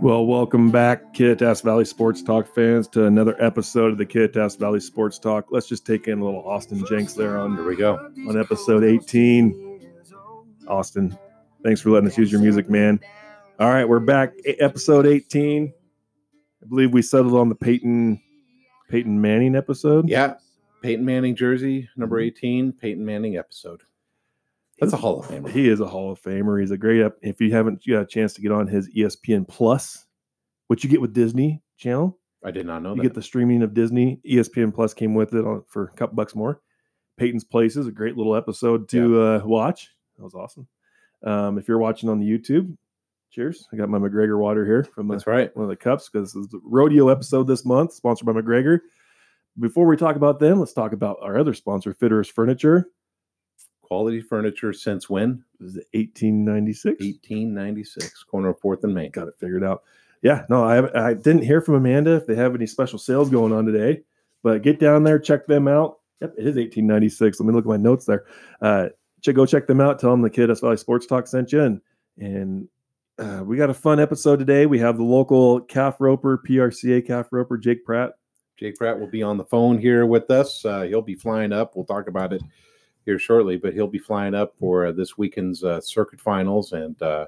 Well, welcome back, Kittitas Valley Sports Talk fans, to another episode of the Kittitas Valley Sports Talk. Let's just take in a little Austin Jenks there on Here we go. on episode 18. Austin, thanks for letting us use your music, man. All right, we're back. Episode 18. I believe we settled on the Peyton Peyton Manning episode. Yeah. Peyton Manning jersey, number 18, Peyton Manning episode. That's a Hall of Famer. He is a Hall of Famer. He's a great. ep- If you haven't got a chance to get on his ESPN Plus, which you get with Disney Channel, I did not know you that. get the streaming of Disney. ESPN Plus came with it on, for a couple bucks more. Peyton's Places, a great little episode to uh, watch. That was awesome. Um, if you're watching on the YouTube, cheers. I got my McGregor water here from the, That's right. one of the cups because this is the rodeo episode this month, sponsored by McGregor. Before we talk about them, let's talk about our other sponsor, Fitterers Furniture. Quality furniture since when? This is 1896. 1896, corner of 4th and Main. got it figured out. Yeah, no, I I didn't hear from Amanda if they have any special sales going on today, but get down there, check them out. Yep, it is 1896. Let me look at my notes there. Uh, check, go check them out. Tell them the Kittitas Valley Sports Talk sent you, and and uh, we got a fun episode today. We have the local calf roper, PRCA calf roper, Jake Pratt. Jake Pratt will be on the phone here with us. Uh, he'll be flying up. We'll talk about it here shortly, but he'll be flying up for uh, this weekend's uh, circuit finals. And, uh,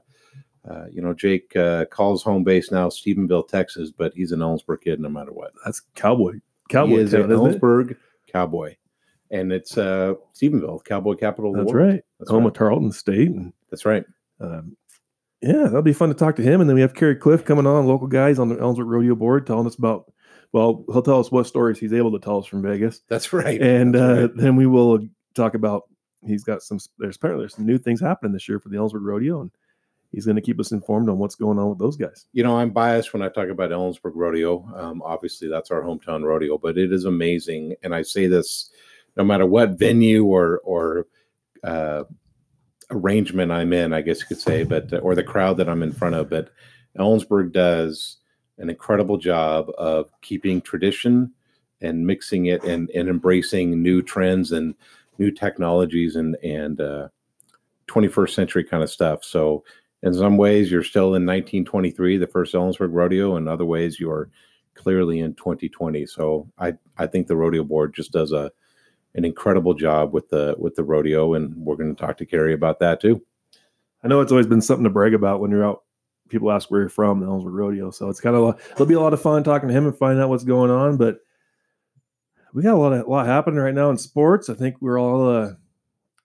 uh, you know, Jake uh, calls home base now Stephenville, Texas, but he's an Ellensburg kid no matter what. That's Cowboy. he Cowboy is town, an isn't it? Ellensburg cowboy. And it's uh, Stephenville, cowboy capital That's right. That's Home right. of Tarleton State, and That's right. um, yeah, that'll be fun to talk to him. And then we have Kerry Cliff coming on, local guys on the Ellensburg Rodeo Board, telling us about. Well, he'll tell us what stories he's able to tell us from Vegas, That's right. and That's uh, right. then we will talk about. He's got some. There's apparently there's some new things happening this year for the Ellensburg Rodeo, and he's going to keep us informed on what's going on with those guys. you know, I'm biased when I talk about Ellensburg Rodeo. Um, obviously, that's our hometown rodeo, but it is amazing. And I say this no matter what venue or or uh, arrangement I'm in, I guess you could say, but or the crowd that I'm in front of. But Ellensburg does an incredible job of keeping tradition and mixing it and, and embracing new trends and new technologies and and uh, 21st century kind of stuff. So in some ways you're still in 1923 the first ellensburg rodeo in other ways you're clearly in 2020 so i i think the rodeo board just does a an incredible job with the with the rodeo and we're going to talk to Kerry about that too I know it's always been something to brag about when you're out. People ask where you're from, the Ellensburg Rodeo. So it's kind of it'll be a lot of fun talking to him and finding out what's going on. But we got a lot of a lot happening right now in sports. I think we're all uh,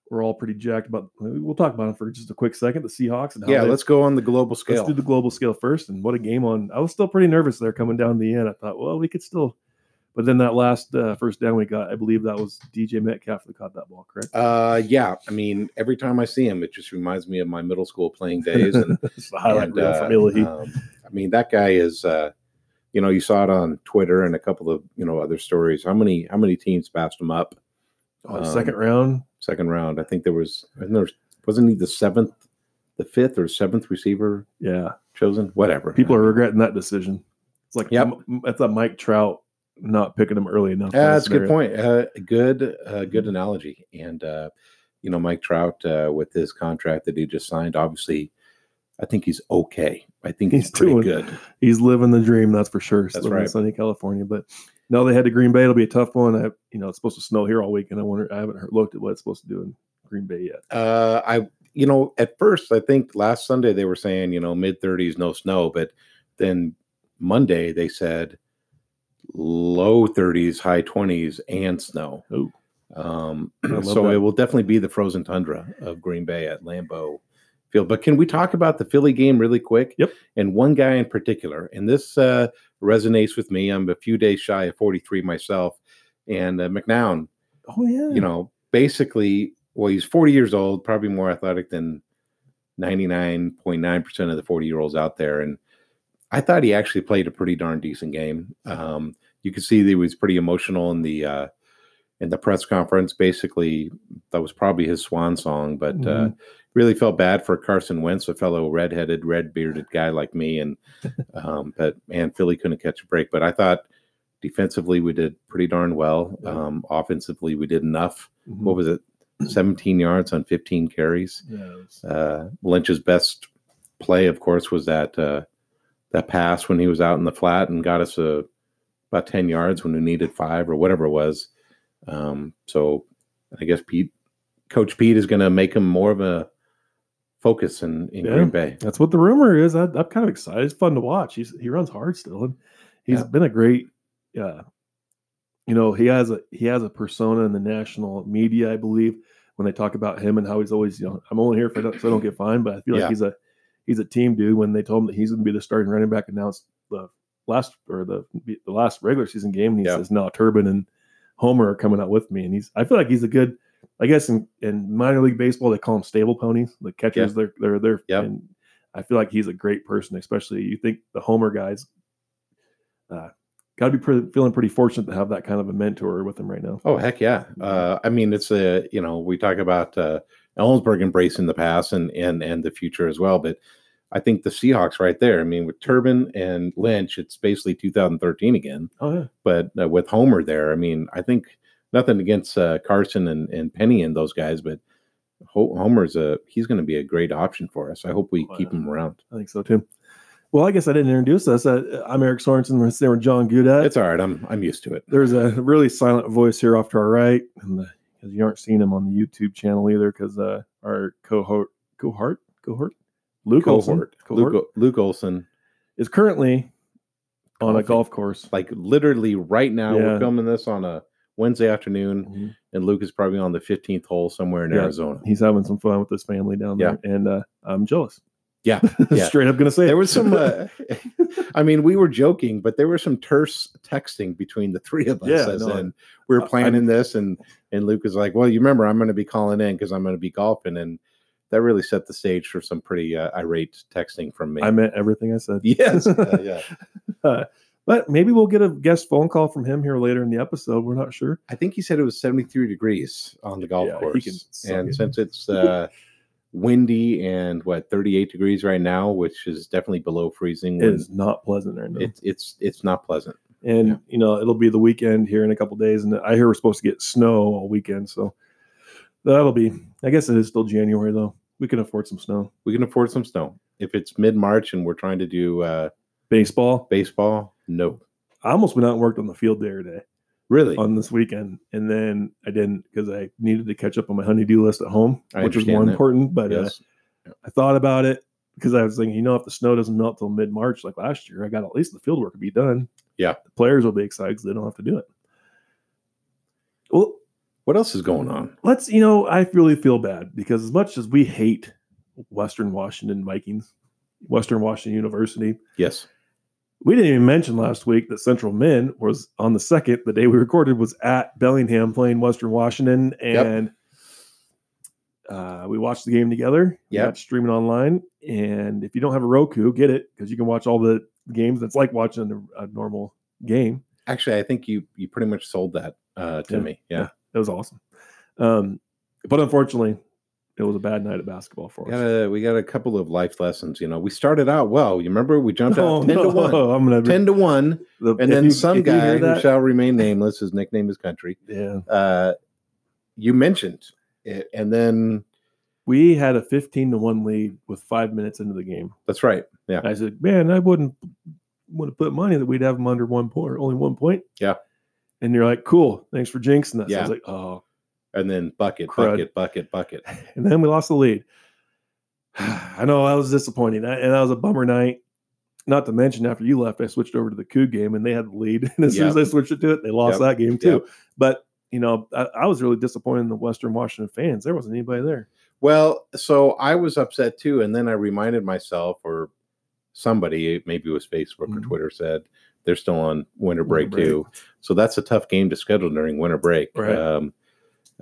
we're all pretty jacked about. We'll talk about it for just a quick second. The Seahawks and how yeah they- let's go on the global scale. let's do the global scale first. And what a game on! I was still pretty nervous there coming down the end. I thought, well, we could still. But then that last uh, first down we got, I believe that was DK Metcalf that caught that ball, correct? uh yeah i mean every time i see him it just reminds me of my middle school playing days and It's the highlight And, reel uh, um, I mean, that guy is, uh, you know, you saw it on Twitter and a couple of, you know, other stories. How many, how many teams passed him up Oh, um, second round. second round? I think there was, I think there was, wasn't he the seventh, the fifth or seventh receiver Yeah. chosen? Whatever. People are regretting that decision. It's like Yep. m- that's a Mike Trout not picking them early enough. in that that's a good point. Uh, good, uh, good analogy. And uh, you know, Mike Trout uh, with his contract that he just signed, obviously, I think he's okay. I think he's, He's pretty doing- good. He's living the dream, that's for sure. That's living in right. sunny California, but now they head to Green Bay. It'll be a tough one. I, you know, it's supposed to snow here all week, and I wonder. I haven't heard, looked at what it's supposed to do in Green Bay yet. Uh, I, you know, at first, I think last Sunday they were saying, you know, mid 30s, no snow, but then Monday they said low 30s, high 20s, and snow. Oh. Um, so that. it will definitely be the frozen tundra of Green Bay at Lambeau Field. But can we talk about the Philly game really quick? Yep. And one guy in particular, and this uh, resonates with me. I'm a few days shy of 43 myself, and uh, McCown Oh yeah, you know, basically, well, he's 40 years old, probably more athletic than 99.9% of the 40 year olds out there. And I thought he actually played a pretty darn decent game. Um, you could see that he was pretty emotional in the, uh, in the press conference. Basically, that was probably his swan song, but uh, Mhm. really felt bad for Carson Wentz, a fellow redheaded, red bearded guy like me. And, um, but man, Philly couldn't catch a break. But I thought Defensively, we did pretty darn well. Yeah. Um, offensively, we did enough. Mhm. What was it? 17 yards on 15 carries. Yeah, was- Uh, Lynch's best play, of course, was that uh, that pass when he was out in the flat and got us a, about 10 yards when we needed five or whatever it was. Um, so I guess Pete, Coach Pete, is going to make him more of a focus in, in Yeah. Green Bay. That's what the rumor is. I, I'm kind of excited. It's fun to watch. He's he runs hard still, and he's Yeah. been a great. Uh, you know, he has a he has a persona in the national media, I believe, when they talk about him and how he's always, you know, I'm only here for so I don't get fined, but I feel like he's a he's a team dude. When they told him that he's going to be the starting running back, announced the last or the the last regular season game, and he Yeah. says, "No, Turbin and Homer are coming out with me," and he's I feel like he's a good. I guess in, in minor league baseball they call them stable ponies. The catchers, they're they're they're. Yep. And I feel like he's a great person, especially you think the Homer guys. Uh, got to be pretty, feeling pretty fortunate to have that kind of a mentor with him right now. Oh heck yeah! Uh, I mean, it's a you know we talk about uh, Ellensburg embracing the past and and and the future as well, but I think the Seahawks right there. I mean, with Turbin and Lynch, it's basically 2013 again. Oh yeah, But uh, with Homer there, I mean, I think nothing against uh, Carson and and Penny and those guys, but Ho- Homer's a he's going to be a great option for us. I hope we Oh, keep yeah. him around. I think so too. Well, I guess I didn't introduce us. Uh, I'm Eric Sorensen. We're there with John Goudet. It's all right. I'm I'm used to it. There's a really silent voice here off to our right, and because you aren't seeing him on the YouTube channel either, because uh, our cohort, cohort, cohort, Luke Olson, Cohort. cohort Luke, Luke Olson, is currently on a golf course. like literally right now, Yeah. we're filming this on a Wednesday afternoon. Mhm. and Luke is probably on the 15th hole somewhere in Yeah. Arizona. He's having some fun with his family down Yeah. there, and uh, I'm jealous. Yeah, yeah. Straight up gonna say There it. was some, uh, I mean, we were joking, but there was some terse texting between the three of us. Yeah, as no, in we were I- planning this, and and Luke was like, "Well, you remember, I'm going to be calling in because I'm going to be golfing," and that really set the stage for some pretty uh, irate texting from me. I meant everything I said. yes, uh, yeah. Uh, but maybe we'll get a guest phone call from him here later in the episode. We're not sure. I think he said it was 73 degrees on the golf Yeah, course, and it. since it's uh, windy and what 38 degrees right now, which is definitely below freezing, It is not pleasant right now. it's it's it's not pleasant. and yeah. you know it'll be the weekend here in a couple days, and I hear we're supposed to get snow all weekend. So that'll be. I guess it is still January though. We can afford some snow. We can afford some snow. If it's mid March and we're trying to do uh, Baseball. baseball, no, I almost went out and worked on the field there today really. on this weekend, and then I didn't because I needed to catch up on my honeydew list at home, I which was more that. important. But uh, yes, I thought about it because I was thinking, you know, if the snow doesn't melt till mid March like last year, I got at least the field work to be done. Yeah. the players will be excited because they don't have to do it. Well, what else is going on? let's you know, I really feel bad because as much as we hate Western Washington Vikings, Western Washington University, Yes, we didn't even mention last week that Central Men was on the second, the day we recorded, was at Bellingham playing Western Washington, Yep. and uh, we watched the game together. Yeah. Streaming online, and if you don't have a Roku, get it because you can watch all the games. It's like watching a, a normal game. actually, I think you you pretty much sold that uh, to Yeah, me. Yeah, It was awesome, um, but unfortunately, it was a bad night of basketball for us. got a we got a couple of life lessons. You know, we started out well. You remember we jumped out ten to one. I'm gonna 10 to 1 the- and then you- some if you hear guy who shall remain nameless his nickname is country yeah, uh you mentioned it and then we had a 15 to one lead with five minutes into the game. that's right yeah I said, man, I wouldn't want to put money that we'd have them under one point only one point. Yeah. And you're like, cool, thanks for jinxing us. I Yeah. was like, oh, and then bucket Crud. bucket bucket bucket and then we lost the lead. I know I was disappointed, I- and that was a bummer night. Not to mention, after you left, I switched over to the Coug game, and they had the lead. And as soon as I switched it to it, they lost Yep. that game too. Yep. But you know, I, I was really disappointed in the Western Washington fans. There wasn't anybody there. well so i was upset too and then i reminded myself or somebody maybe it was facebook or Mhm. twitter said they're still on winter break, break. too so that's a tough game to schedule during winter break Right. um,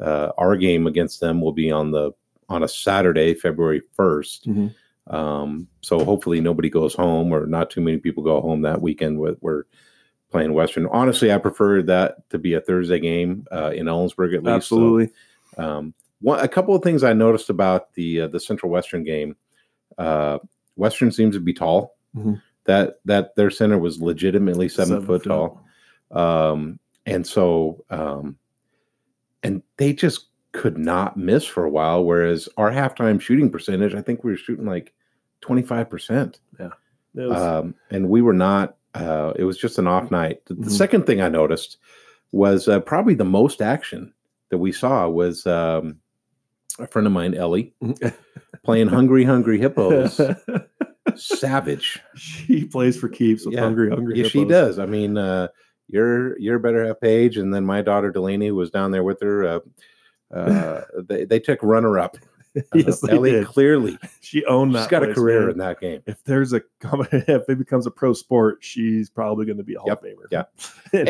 uh, our game against them will be on the on a saturday february 1st Mhm. Um, so hopefully nobody goes home or not too many people go home that weekend with we're playing Western. Honestly, I prefer that to be a Thursday game uh, in Ellensburg at least. So, Absolutely. um, one, a couple of things I noticed about the uh, the Central Western game. Uh, Western seems to be tall. Mhm. That that their center was legitimately seven, foot, tall. Um, and so, um, and they just could not miss for a while. Whereas our halftime shooting percentage, I think we were shooting like 25%. Yeah. was- Um, and we were not, uh, it was just an off night. The, the Mhm. second thing I noticed was uh, probably the most action that we saw was um, a friend of mine, Ellie, playing Hungry Hungry Hippos. Savage. she plays for keeps with Yeah. hungry, hungry. Yeah, she does. I mean, uh, you're you're better half page, and then my daughter Delaney, who was down there with her, uh, uh, they they took runner up. yes, Ellie did. clearly, She owned that. she's got a career man. in that game. If there's a if it becomes a pro sport, she's probably going to be a Hall Yep, of Famer. yeah.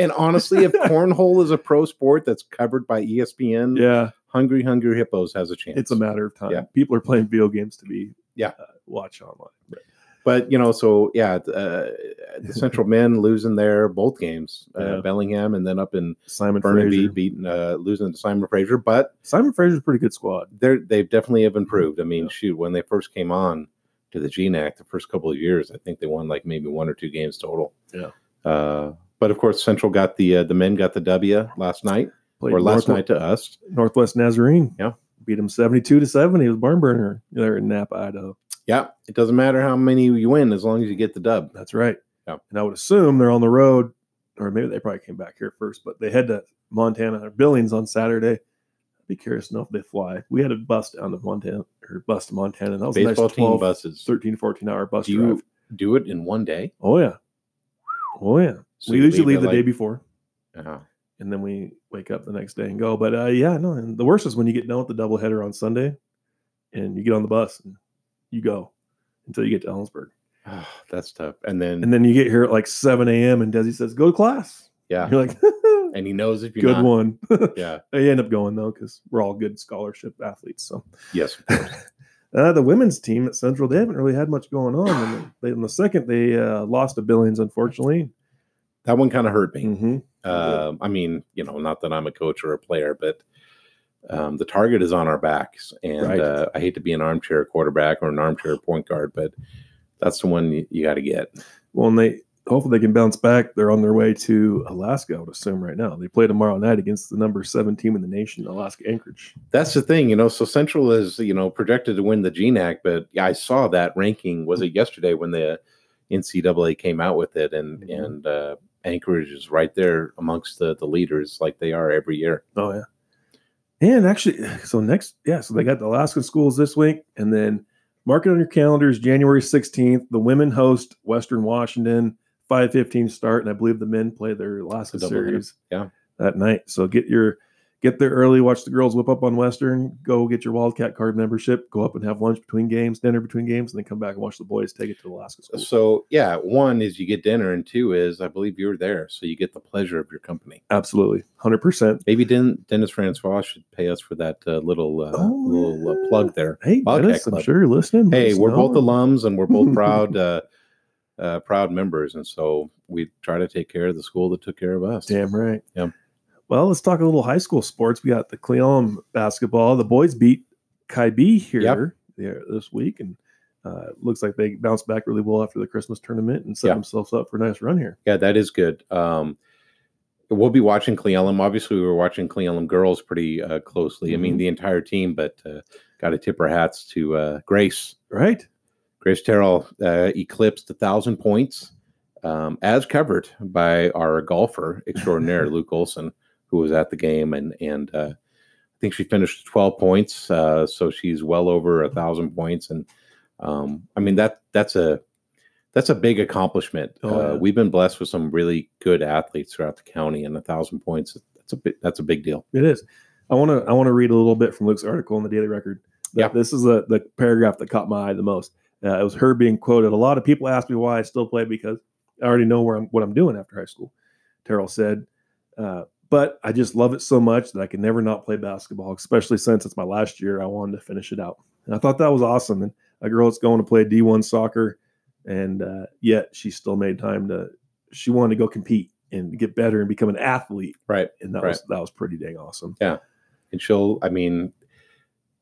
And honestly, if cornhole is a pro sport that's covered by ESPN, yeah, Hungry Hungry Hippos has a chance. it's a matter of time. Yeah. People are playing video games to be Yeah. uh, watch online. But but you know, so yeah, uh, the Central men losing their both games, uh, Yeah. Bellingham, and then up in Simon Burnaby Fraser. beating uh, losing to Simon Fraser, but Simon Fraser's a pretty good squad. they definitely have improved. I mean, Yeah. shoot, when they first came on to the GNAC the first couple of years, I think they won like maybe one or two games total. Yeah. Uh, but of course, Central got the uh, the men got the W last night Played or last North- night to us. Northwest Nazarene. Yeah. beat them seventy-two to seventy. It was barn burner there in Nampa, Idaho. Yeah, it doesn't matter how many you win as long as you get the dub. That's right. Yeah. And I would assume they're on the road, or maybe they probably came back here first, but they head to Montana or Billings on Saturday. I'd be curious to know if they fly. We had a bus down to Montana or bus to Montana. That was a Baseball nice team 12, buses 13, 14 hour bus Do drive. you do it in one day. Oh, yeah. Oh, yeah. So we usually leave at the day before uh, and then we wake up the next day and go. But uh, yeah, no. And the worst is when you get done with the doubleheader on Sunday and you get on the bus and you go until you get to Ellensburg. oh, that's tough. And then And then you get here at like 7 a.m. and Desi says, go to class. yeah, You're like, and he knows if you're good not. one. Yeah. they end up going though because we're all good scholarship athletes. So Yes. Uh, the women's team at Central, they haven't really had much going on. And they, in the second, they uh, lost to Billings, unfortunately. that one kind of hurt me. hmm Um, I mean, you know, not that I'm a coach or a player, but um, the target is on our backs, and Right. uh, I hate to be an armchair quarterback or an armchair point guard, but that's the one you, you got to get. Well, and they hopefully they can bounce back. They're on their way to Alaska, I would assume right now. They play tomorrow night against the number seven team in the nation, Alaska Anchorage. That's the thing, you know. So Central is, you know, projected to win the GNAC, but I saw that ranking. Was it yesterday when the NCAA came out with it, and Mhm. and uh, Anchorage is right there amongst the the leaders, like they are every year. Oh yeah. And actually, so next, yeah, so they got the Alaska schools this week, and then mark it on your calendars. January sixteenth, the women host Western Washington, five fifteen start, and I believe the men play their Alaska series, yeah. that night. So get your get there early, watch the girls whip up on Western, go get your Wildcat card membership, go up and have lunch between games, dinner between games, and then come back and watch the boys take it to Alaska school. So yeah, one is you get dinner, and two is I believe you're there, so you get the pleasure of your company. Absolutely, hundred percent. Maybe Den- Dennis Francois should pay us for that uh, little uh, Oh, little uh, plug there. Hey, Wildcat Dennis, I'm sure you're listening. Hey, we're both alums and we're both proud uh, uh, proud members, and so we try to take care of the school that took care of us. Damn right. Yeah. Well, let's talk a little high school sports. We got the Cle Elum basketball. The boys beat Kai B here there this week, and uh, looks like they bounced back really well after the Christmas tournament and set Yeah. themselves up for a nice run here. Yeah, that is good. Um, we'll be watching Cle Elum. Obviously, we were watching Cle Elum girls pretty uh, closely. I mean, Mhm. the entire team, but uh, got to tip our hats to uh, Grace. Right? Grace Terrell uh, eclipsed a thousand points, um, as covered by our golfer extraordinaire Luke Olson, who was at the game, and and uh, I think she finished twelve points, uh, so she's well over a thousand points, and um, I mean that that's a that's a big accomplishment. Oh, uh. We've been blessed with some really good athletes throughout the county, and a thousand points that's a big that's a big deal. It is. I want to. I want to read a little bit from Luke's article in the Daily Record. Yeah. This is the the paragraph that caught my eye the most. Uh, it was her being quoted. A lot of people ask me why I still play because I already know where I'm what I'm doing after high school. Terrell said, uh, but I just love it so much that I can never not play basketball, especially since it's my last year. I wanted to finish it out. And I thought that was awesome. And a girl that's going to play D1 soccer, and uh, yet she still made time to. She wanted to go compete and get better and become an athlete, Right. and that Right. was that was pretty dang awesome. Yeah. And she'll i mean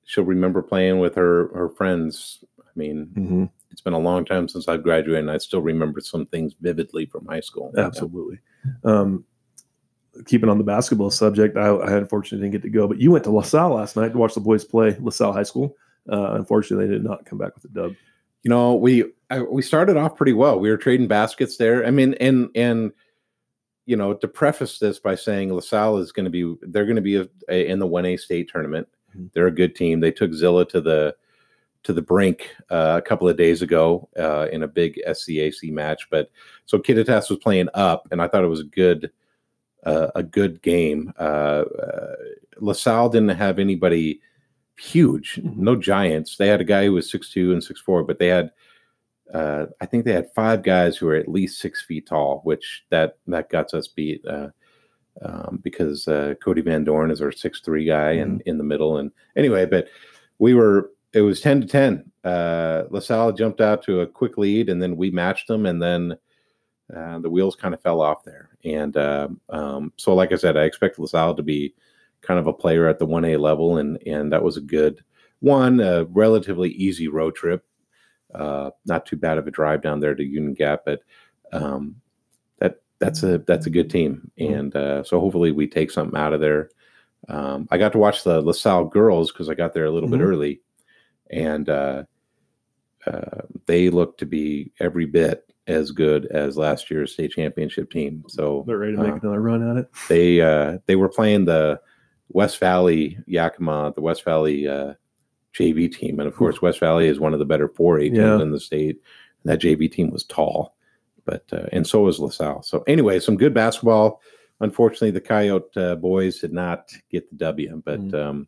she'll remember playing with her her friends i mean hmm it's been a long time since i've graduated and i still remember some things vividly from high school Absolutely. Um, keeping on the basketball subject, I, I unfortunately didn't get to go, but you went to LaSalle last night to watch the boys play LaSalle High School. Uh, unfortunately, they did not come back with a dub. You know, we I, we started off pretty well. We were trading baskets there. I mean, and and you know, to preface this by saying LaSalle is going to be they're going to be a, a, in the one A state tournament. Mm-hmm. They're a good team. They took Zillah to the to the brink uh, a couple of days ago uh, in a big SCAC match. But so Kittitas was playing up, and I thought it was a good uh, a good game. Uh, uh, LaSalle didn't have anybody huge, mm-hmm. no giants. They had a guy who was six two and six four, but they had uh, I think they had five guys who were at least six feet tall, which that that guts us beat. Um, because Cody Van Dorn is our six three guy mm-hmm. and in the middle. And anyway, but we were it was 10 to 10. Uh, LaSalle jumped out to a quick lead, and then we matched them, and then uh, the wheels kind of fell off there. And uh, um, so, like I said, I expect LaSalle to be kind of a player at the 1A level, and and that was a good one, a relatively easy road trip. Uh, not too bad of a drive down there to Union Gap, but um, that that's a that's a good team, and uh, so hopefully we take something out of there. Um, I got to watch the LaSalle girls because I got there a little mm-hmm. bit early, and uh, uh, they look to be every bit as good as last year's state championship team. So they're ready to make uh, another run at it. They uh, they were playing the West Valley Yakima, the West Valley uh, JV team, and of course West Valley is one of the better 4A teams yeah. in the state. And that JV team was tall, but uh, and so was LaSalle. So anyway, some good basketball. Unfortunately, the Coyote uh, boys did not get the W, but. Mm. Um,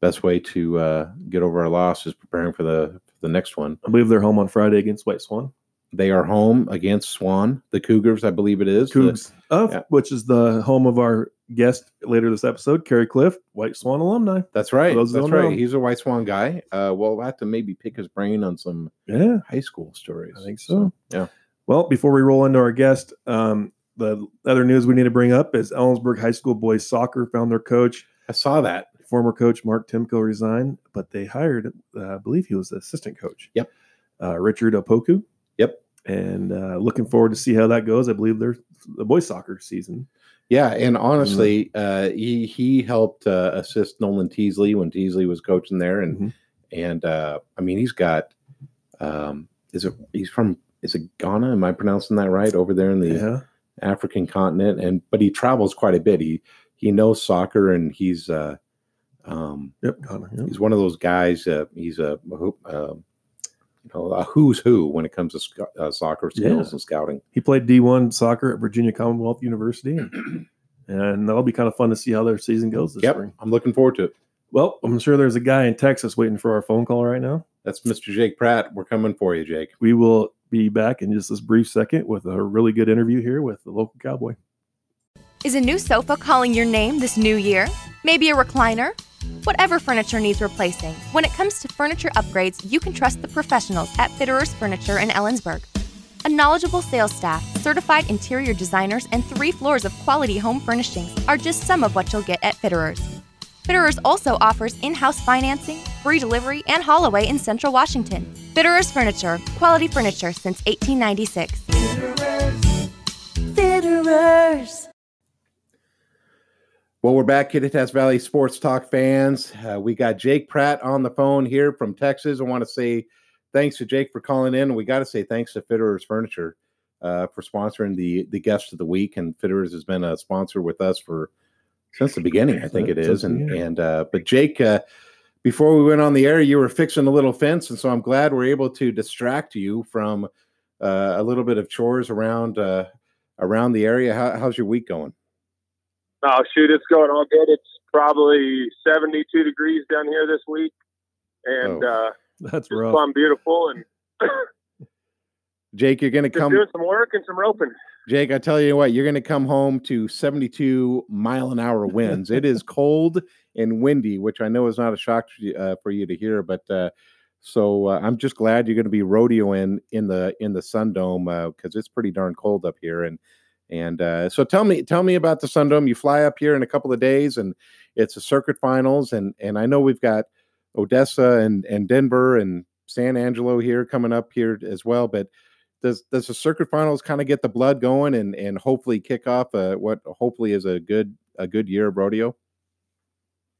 best way to uh, get over our loss is preparing for the for the next one. I believe they're home on Friday against White Swan. They are home against Swan, the Cougars, I believe it is. Cougs, the, of, yeah. which is the home of our guest later this episode, Kerry Cliff, White Swan alumni. That's right. That's right. Know. He's a White Swan guy. Uh, well, we'll have to maybe pick his brain on some yeah high school stories. I think so. so yeah. Well, before we roll into our guest, um, the other news we need to bring up is Ellensburg High School boys soccer found their coach. I saw that former coach Mark Timko resigned, but they hired, uh, I believe he was the assistant coach. Yep. Uh, Richard Opoku. Yep. And uh, looking forward to see how that goes. I believe they're the boys soccer season. Yeah, and honestly, mm-hmm. uh, he he helped uh, assist Nolan Teasley when Teasley was coaching there, and mm-hmm. and uh, I mean he's got, um, is it he's from is it Ghana? Am I pronouncing that right? Over there in the yeah. African continent, and but he travels quite a bit. He he knows soccer, and he's uh, um, yep, yep, he's one of those guys. Uh, he's a, uh, you know, a who's who when it comes to sc- uh, soccer skills yeah. and scouting. He played D1 soccer at Virginia Commonwealth University, and, and that'll be kind of fun to see how their season goes this yep, spring. I'm looking forward to it. Well, I'm sure there's a guy in Texas waiting for our phone call right now. That's Mr. Jake Pratt. We're coming for you, Jake. We will be back in just this brief second with a really good interview here with the local cowboy. Is a new sofa calling your name this new year? Maybe a recliner? Whatever furniture needs replacing, when it comes to furniture upgrades, you can trust the professionals at Fitterers Furniture in Ellensburg. A knowledgeable sales staff, certified interior designers, and three floors of quality home furnishings are just some of what you'll get at Fitterers. Fitterers also offers in house financing, free delivery, and haul away in Central Washington. Fitterers Furniture, quality furniture since 1896. Fitterers. Fitterers. Well, we're back, Kittitas Valley Sports Talk fans. Uh, we got Jake Pratt on the phone here from Texas. I want to say thanks to Jake for calling in. We got to say thanks to Fitterers Furniture uh, for sponsoring the the guest of the week. And Fitterers has been a sponsor with us for since the beginning, I think it is. And and uh, but Jake, uh, before we went on the air, you were fixing a little fence, and so I'm glad we're able to distract you from uh, a little bit of chores around uh, around the area. How, how's your week going? Oh shoot, it's going all good. It's probably 72 degrees down here this week, and oh, uh, that's rough. Fun, beautiful, and Jake, you're going to come doing some work and some roping. Jake, I tell you what, you're going to come home to 72 mile an hour winds. it is cold and windy, which I know is not a shock to, uh, for you to hear, but uh, so uh, I'm just glad you're going to be rodeoing in the in the Sun Dome because uh, it's pretty darn cold up here, and and uh, so tell me, tell me about the Sundome. You fly up here in a couple of days, and it's a circuit finals, and and I know we've got Odessa and and Denver and San Angelo here coming up here as well. But does does the circuit finals kind of get the blood going and and hopefully kick off uh, what hopefully is a good a good year of rodeo?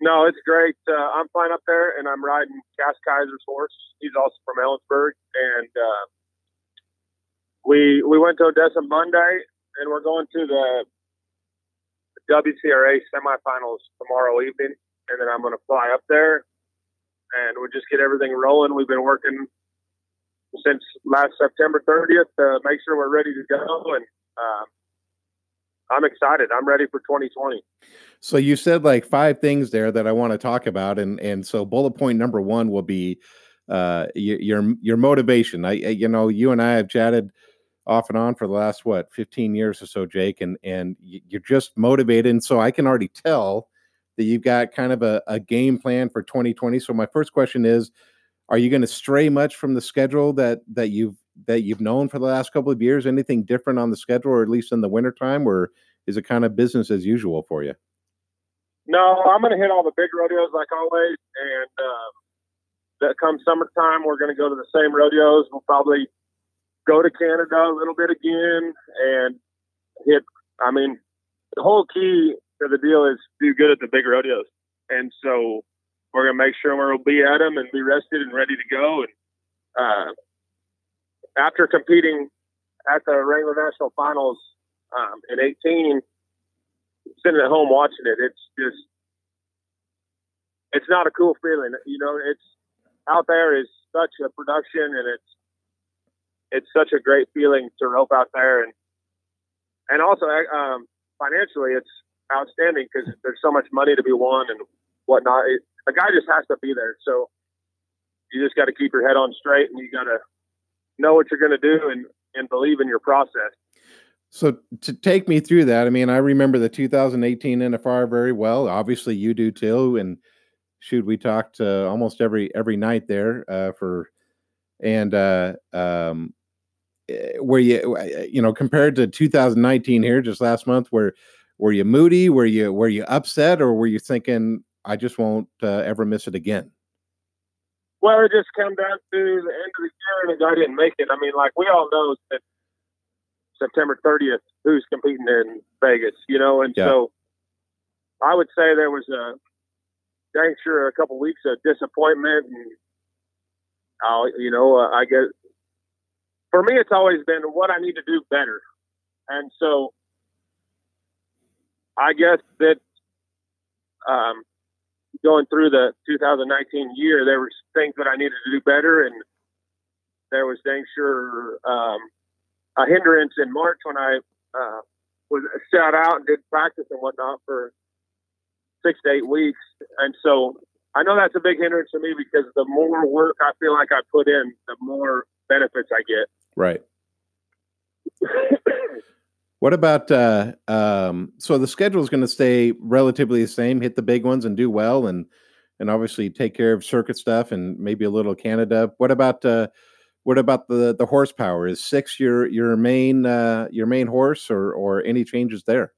No, it's great. Uh, I'm flying up there and I'm riding Cass Kaiser's horse. He's also from Ellensburg, and uh, we we went to Odessa Monday, and we're going to the WCRA semifinals tomorrow evening, and then I'm going to fly up there, and we'll just get everything rolling. We've been working since last September 30th to make sure we're ready to go, and uh, I'm excited. I'm ready for 2020. So you said like five things there that I want to talk about, and and so bullet point number one will be uh, your your, motivation. I you know you and I have chatted off and on for the last what 15 years or so jake and and you're just motivated and so i can already tell that you've got kind of a, a game plan for 2020 so my first question is are you going to stray much from the schedule that that you've that you've known for the last couple of years? Anything different on the schedule or at least in the wintertime or is it kind of business as usual for you? No i'm going to hit all the big rodeos like always and um, that come summertime we're going to go to the same rodeos. We'll probably go to Canada a little bit again and hit. I mean, the whole key to the deal is do good at the big rodeos, and so we're gonna make sure we'll be at them and be rested and ready to go. And uh, after competing at the Wrangler National Finals um, in 18, sitting at home watching it, it's just it's not a cool feeling. You know, it's out there is such a production and it's it's such a great feeling to rope out there, and and also um, financially, it's outstanding because there's so much money to be won and whatnot. It, a guy just has to be there, so you just got to keep your head on straight, and you got to know what you're going to do and and believe in your process. So to take me through that, I mean, I remember the 2018 NFR very well. Obviously, you do too. And shoot, we talked uh, almost every every night there uh, for, and uh, um, Eh, were you eh, you know compared to 2019 here just last month where were you moody? Were you were you upset? Or were you thinking i just won't uh, ever miss it again? Well it just came down to the end of the year and the guy didn't make it. I mean like we all know that september 30th who's competing in vegas you know? And yeah. so i would say there was a dang sure a couple weeks of disappointment and I'll, you know, uh, I guess for me, it's always been what I need to do better. And so I guess that um, going through the 2019 year, there was things that I needed to do better. And there was dang sure um, a hindrance in March when I uh, was shot out and did practice and whatnot for six to eight weeks. And so I know that's a big hindrance to me because the more work I feel like I put in, the more benefits I get. Right. what about uh um so the schedule is going to stay relatively the same, hit the big ones and do well and and obviously take care of circuit stuff and maybe a little Canada. What about uh what about the the horsepower? Is 6 your your main uh your main horse or or any changes there?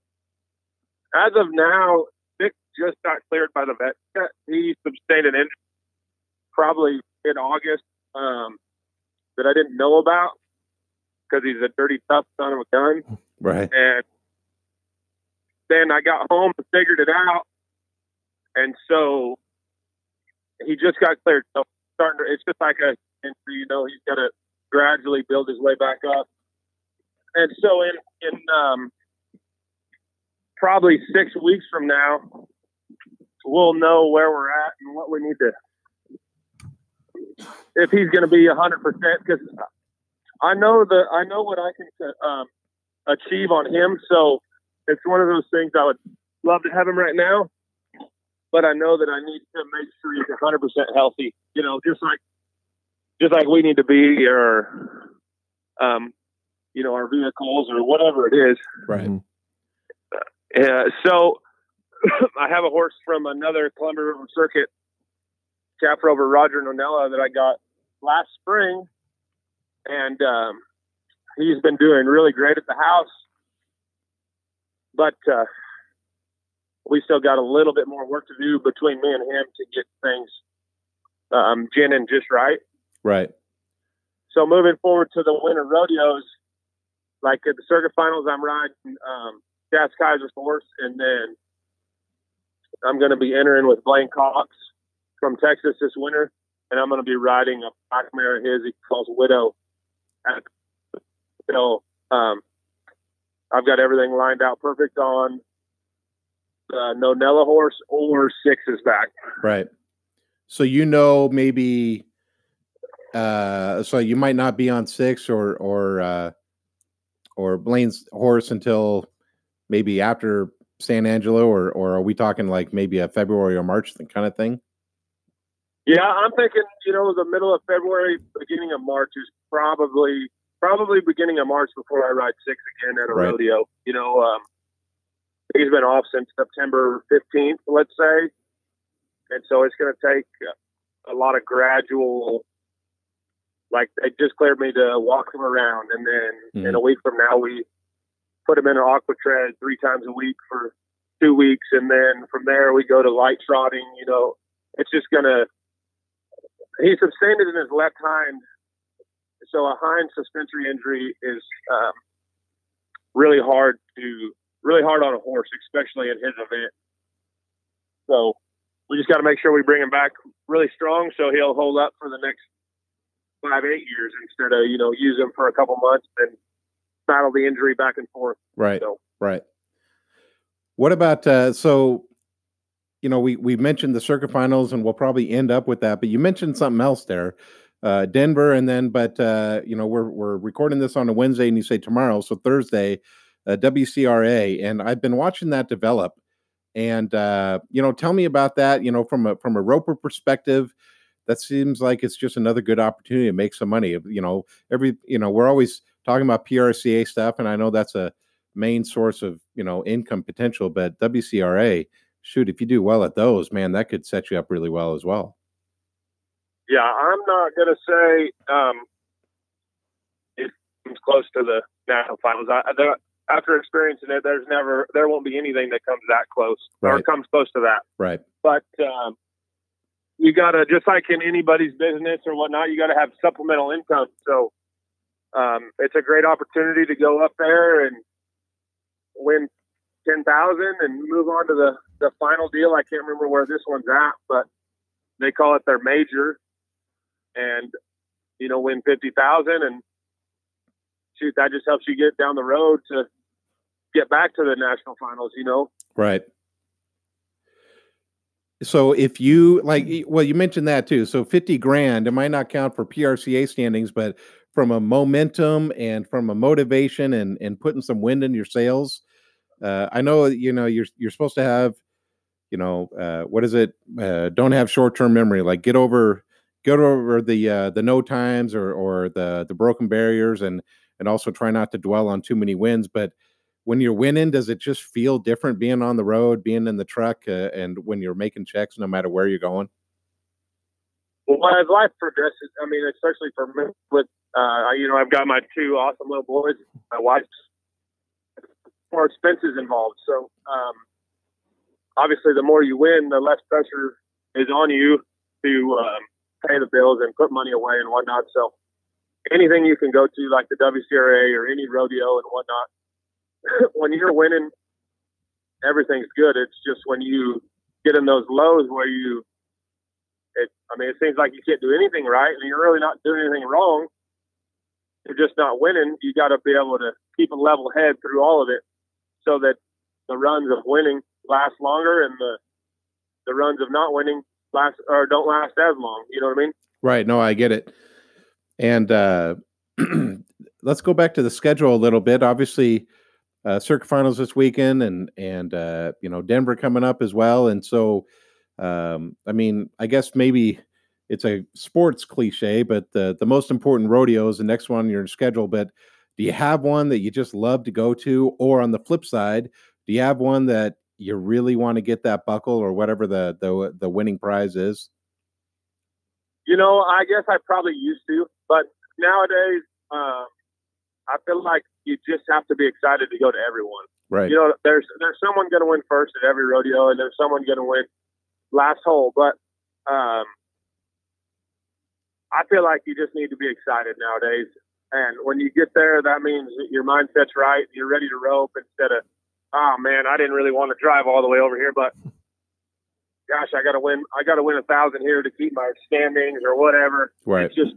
As of now, six just got cleared by the vet. He sustained an injury probably in August um, that I didn't know about because he's a dirty, tough son of a gun. Right. And then I got home and figured it out. And so he just got cleared. So starting to, it's just like a, injury, you know, he's got to gradually build his way back up. And so in, in, um, probably six weeks from now, we'll know where we're at and what we need to, if he's going to be a hundred percent, because I know the I know what I can um, achieve on him. So it's one of those things I would love to have him right now, but I know that I need to make sure he's 100 percent healthy. You know, just like just like we need to be, or um, you know, our vehicles or whatever it is. Right. Yeah. So I have a horse from another Columbia River Circuit calf roper Roger Nonella that I got last spring and um, he's been doing really great at the house. But uh, we still got a little bit more work to do between me and him to get things um, ginning just right. Right. so moving forward to the winter rodeos, like at the circuit finals, I'm riding um, Cass Kaiser's horse, and then I'm going to be entering with Blaine Cox from Texas this winter, and I'm going to be riding a black mare of his he calls Widow. So um, I've got everything lined out perfect on the Nonella horse or six is back. Right. So you know maybe uh so you might not be on six or or uh or Blaine's horse until maybe after San Angelo or or are we talking like maybe a February or March kind of thing? Yeah, I'm thinking, you know, the middle of February, beginning of March is probably probably beginning of March before I ride six again at a Right. rodeo. You know, um, he's been off since September 15th, let's say, and so it's going to take a lot of gradual. Like they just cleared me to walk him around, and then in a week from now we put him in an aqua tread three times a week for two weeks, and then from there we go to light trotting. You know, it's just gonna. He's sustained in his left hind, so a hind suspensory injury is um, really hard to really hard on a horse, especially in his event. So we just got to make sure we bring him back really strong, so he'll hold up for the next five eight years instead of you know use him for a couple months and battle the injury back and forth. Right. So Right. What about uh so you know we we mentioned the circuit finals and we'll probably end up with that, but you mentioned something else there. Uh Denver and then but uh you know we're we're recording this on a Wednesday and you say tomorrow, so Thursday, uh, WCRA and I've been watching that develop and uh you know tell me about that, you know from a from a roper perspective that seems like it's just another good opportunity to make some money. You know, every you know, we're always talking about PRCA stuff and I know that's a main source of you know income potential but wcra shoot if you do well at those man that could set you up really well as well yeah, I'm not gonna say um, it comes close to the national finals. I, there, after experiencing it, there's never there won't be anything that comes that close or comes close to that. right but um, you gotta just like in anybody's business or whatnot, you gotta have supplemental income. So um, it's a great opportunity to go up there and win ten thousand and move on to the the final deal. I can't remember where this one's at, but they call it their major, and you know win fifty thousand and shoot that just helps you get down the road to get back to the national finals. You know. right so if you like well you mentioned that too so 50 grand it might not count for prca standings but from a momentum and from a motivation and and putting some wind in your sails uh i know you know you're you're supposed to have you know uh what is it uh don't have short-term memory like get over get over the uh the no times or or the the broken barriers and and also try not to dwell on too many wins but when you're winning does it just feel different being on the road being in the truck uh, and when you're making checks no matter where you're going Well, as life progresses, I mean, especially for me, with uh, you know, I've got my two awesome little boys, my wife's more expenses involved. So, um, obviously, the more you win, the less pressure is on you to um, pay the bills and put money away and whatnot. So, anything you can go to, like the WCRA or any rodeo and whatnot, when you're winning, everything's good. It's just when you get in those lows where you it, I mean, it seems like you can't do anything right, and you're really not doing anything wrong. You're just not winning. You got to be able to keep a level head through all of it, so that the runs of winning last longer, and the the runs of not winning last or don't last as long. You know what I mean? Right. No, I get it. And uh, let's go back to the schedule a little bit. Obviously, uh, circuit finals this weekend, and and uh, you know Denver coming up as well. And so, um, I mean, I guess maybe it's a sports cliche, but the the most important rodeo is the next one on your schedule. But do you have one that you just love to go to, or on the flip side, do you have one that you really want to get that buckle or whatever the the the winning prize is? You know, I guess I probably used to, but nowadays, um, I feel like you just have to be excited to go to everyone. Right. you know, there's there's someone going to win first at every rodeo, and there's someone going to win last hole. But um, I feel like you just need to be excited nowadays. And when you get there, that means your mindset's right. You're ready to rope instead of, oh man, I didn't really want to drive all the way over here, but gosh, I got to win. I got to win a thousand here to keep my standings or whatever. Right. It's just,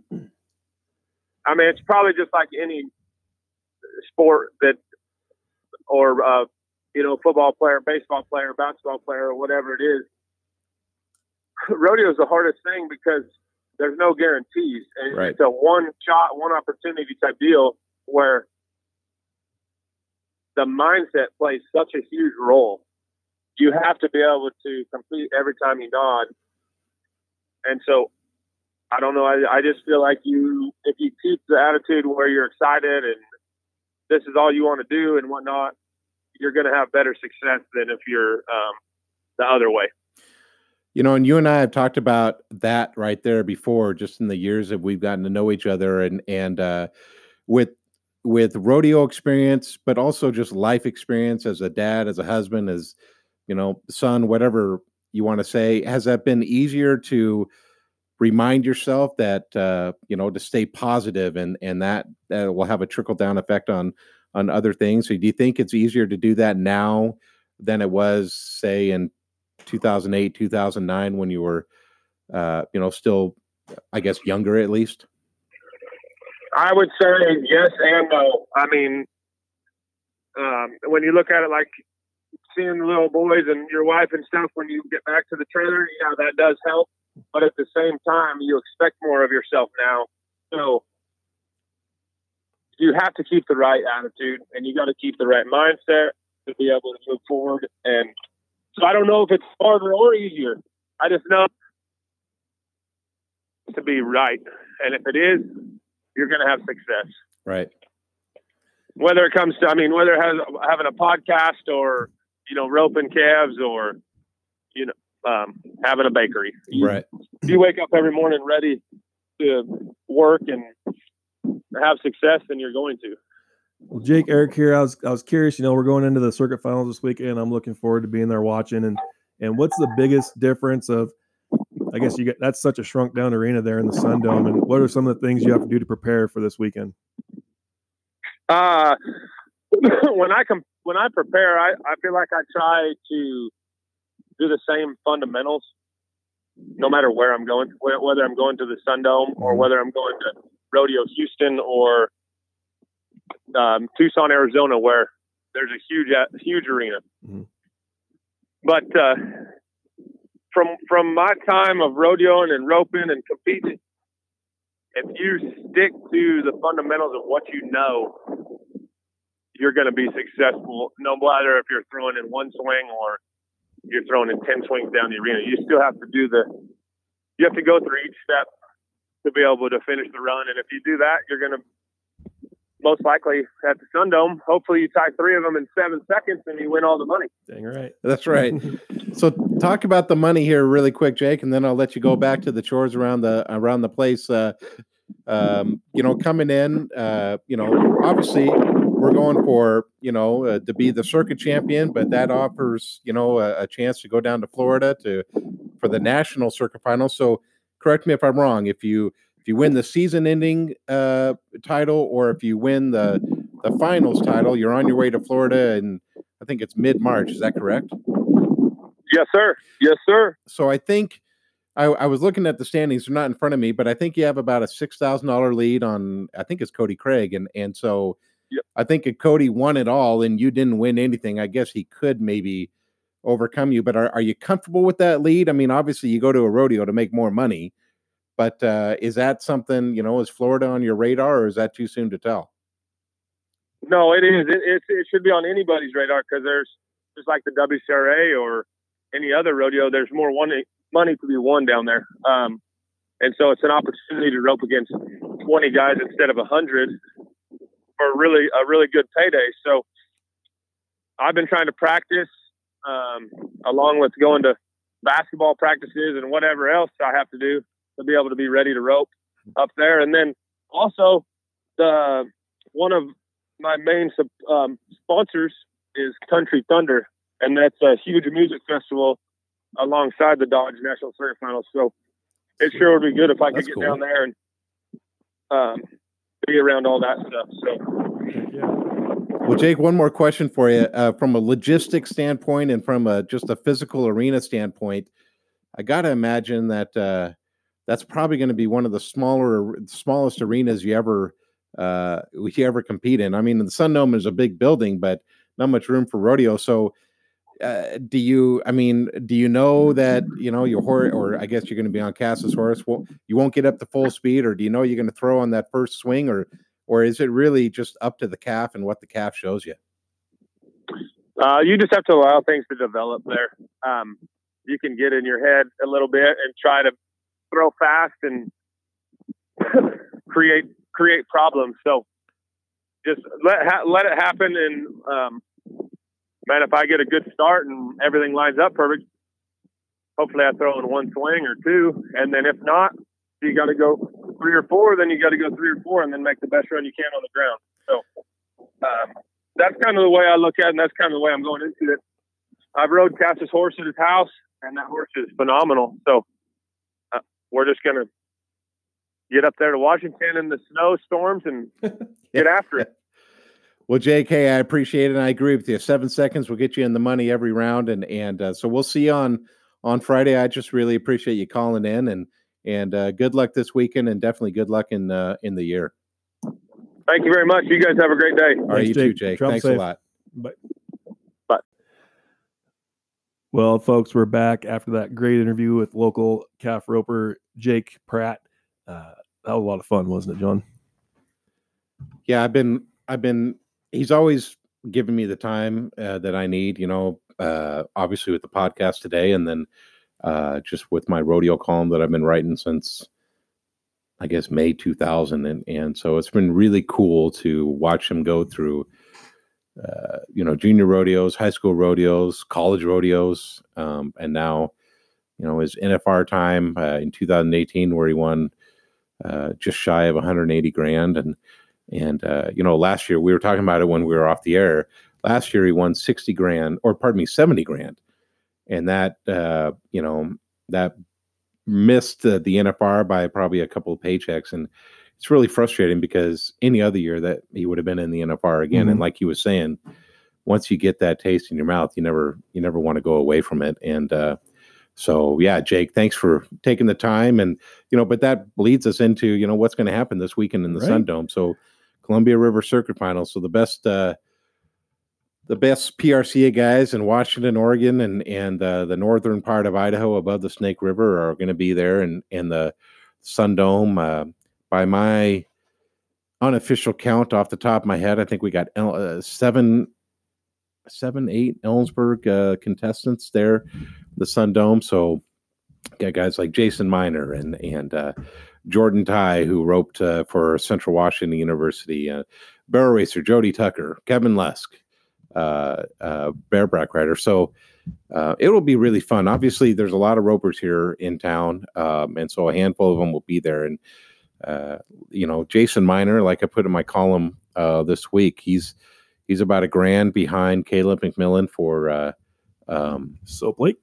I mean, it's probably just like any sport that, or uh, you know, football player, baseball player, basketball player, or whatever it is. Rodeo is the hardest thing because there's no guarantees, and Right. it's a one shot, one opportunity type deal where the mindset plays such a huge role. You have to be able to complete every time you nod, and so I don't know. I, I just feel like you, if you keep the attitude where you're excited and this is all you want to do and whatnot, you're going to have better success than if you're um, the other way. You know, and you and I have talked about that right there before, just in the years that we've gotten to know each other, and and uh, with with rodeo experience, but also just life experience as a dad, as a husband, as you know, son, whatever you want to say. Has that been easier to remind yourself that uh, you know to stay positive, and and that uh, will have a trickle down effect on on other things? So, do you think it's easier to do that now than it was, say, in 2008 2009 when you were uh you know still i guess younger at least I would say yes and no. I mean, um, when you look at it like seeing the little boys and your wife and stuff when you get back to the trailer, yeah, that does help. But at the same time, you expect more of yourself now. So you have to keep the right attitude and you got to keep the right mindset to be able to move forward. And so I don't know if it's harder or easier. I just know to be right. And if it is, you're going to have success. right Whether it comes to, I mean, whether it has having a podcast or, you know, roping calves or, you know, um, having a bakery. Right you wake up every morning ready to work and have success, and you're going to. Well, Jake, Eric here. I was I was curious. You know, we're going into the circuit finals this weekend. I'm looking forward to being there watching. And and what's the biggest difference of? I guess you get that's such a shrunk down arena there in the Sun Dome. And what are some of the things you have to do to prepare for this weekend? Uh, when I com- when I prepare, I, I feel like I try to do the same fundamentals, no matter where I'm going, whether I'm going to the Sun Dome or whether I'm going to Rodeo Houston or um, Tucson, Arizona, where there's a huge huge arena. Mhm. But uh, from from my time of rodeoing and roping and competing, if you stick to the fundamentals of what you know, you're going to be successful no matter if you're throwing in one swing or you're throwing in 10 swings down the arena. You still have to do the, you have to go through each step to be able to finish the run. And if you do that, you're going to most likely at the Sun Dome, hopefully you tie three of them in seven seconds and you win all the money. Dang right. that's right so talk about the money here really quick jake and then i'll let you go back to the chores around the around the place uh um you know coming in uh you know obviously we're going for you know uh, to be the circuit champion but that offers you know a, a chance to go down to florida to for the national circuit final so correct me if i'm wrong if you if you win the season ending uh title or if you win the the finals title you're on your way to florida and i think it's mid-march is that correct Yes, sir. Yes, sir. so I think I, I was looking at the standings. They're not in front of me, but I think you have about a six thousand dollar lead on. I think it's Cody Craig, and and so Yep. I think if Cody won it all and you didn't win anything, I guess he could maybe overcome you. But are are you comfortable with that lead? I mean, obviously you go to a rodeo to make more money, but uh, is that something you know? Is Florida on your radar, or is that too soon to tell? No, it is. It, it, it should be on anybody's radar because there's just like the WCRA or any other rodeo. There's more one, money to be won down there, um, and so it's an opportunity to rope against 20 guys instead of 100 for really a really good payday. So I've been trying to practice um, along with going to basketball practices and whatever else I have to do to be able to be ready to rope up there, and then also the one of my main um, sponsors is Country Thunder, and that's a huge music festival alongside the Dodge National Circuit Finals. So it sure would be good if I could That's get cool. down there and um, be around all that stuff. So, yeah. Well, Jake, one more question for you. Uh, from a logistics standpoint and from a just a physical arena standpoint, I got to imagine that uh, that's probably going to be one of the smaller, smallest arenas you ever uh, you ever compete in. I mean, the Sun Dome is a big building, but not much room for rodeo. So, uh, do you? I mean, do you know that you know your horse, or I guess you're going to be on Cass's horse? Well, you won't get up to full speed, or do you know you're going to throw on that first swing, or or is it really just up to the calf and what the calf shows you? uh, you just have to allow things to develop there. Um, you can get in your head a little bit and try to throw fast and create create problems. So just let ha- let it happen. And um, man, if I get a good start and everything lines up perfect, hopefully I throw in one swing or two. And then if not, you got to go three or four. Then you got to go three or four, and then make the best run you can on the ground. So um, that's kind of the way I look at it, and that's kind of the way I'm going into it. I've rode Cass's horse at his house, and that horse is phenomenal. So we're just gonna get up there to Washington in the snowstorms and get after it. Well, Jake, hey, I appreciate it. And I agree with you. Seven seconds will get you in the money every round, and and uh, so we'll see you on on Friday. I just really appreciate you calling in, and and uh, good luck this weekend, and definitely good luck in uh, in the year. Thank you very much. You guys have a great day. All right, you Thanks, too, Jake. Jake. Travel Thanks safe. a lot. But But- well, folks, we're back after that great interview with local calf roper Jake Pratt. Uh, that was a lot of fun, wasn't it, John? Yeah, I've been I've been. He's always given me the time uh, that I need. You know, uh, obviously with the podcast today, and then uh, just with my rodeo column that I've been writing since I guess May 2000, and and so it's been really cool to watch him go through. Uh, you know, junior rodeos, high school rodeos, college rodeos, um, and now, you know, his NFR time uh, in 2018, where he won uh, just shy of 180 grand, and and uh, you know, last year we were talking about it when we were off the air. Last year he won 60 grand, or pardon me, 70 grand, and that uh, you know that missed the NFR by probably a couple of paychecks, and it's really frustrating because any other year that he would have been in the NFR again, and like he was saying, once you get that taste in your mouth, you never you never want to go away from it, and uh, so yeah, Jake, thanks for taking the time, and you know, but that leads us into you know what's going to happen this weekend in the Sun Right. Dome. So Columbia River Circuit Finals. So the best uh, the best PRCA guys in Washington, Oregon, and and uh, the northern part of Idaho above the Snake River are going to be there, and and the Sun Dome. By my unofficial count, off the top of my head, I think we got El- uh, seven, seven, eight Ellensburg uh, contestants there, the Sun Dome. So got guys like Jason Minor and and uh, Jordan Ty, who roped uh, for Central Washington University, uh, barrel racer Jody Tucker, Kevin Lusk, uh, bareback rider. So it'll be really fun. Obviously, there's a lot of ropers here in town, um, and so a handful of them will be there. And uh, you know, Jason Minor, like I put in my column uh, this week, he's he's about a grand behind Caleb McMillan for. Uh, um, So Blake,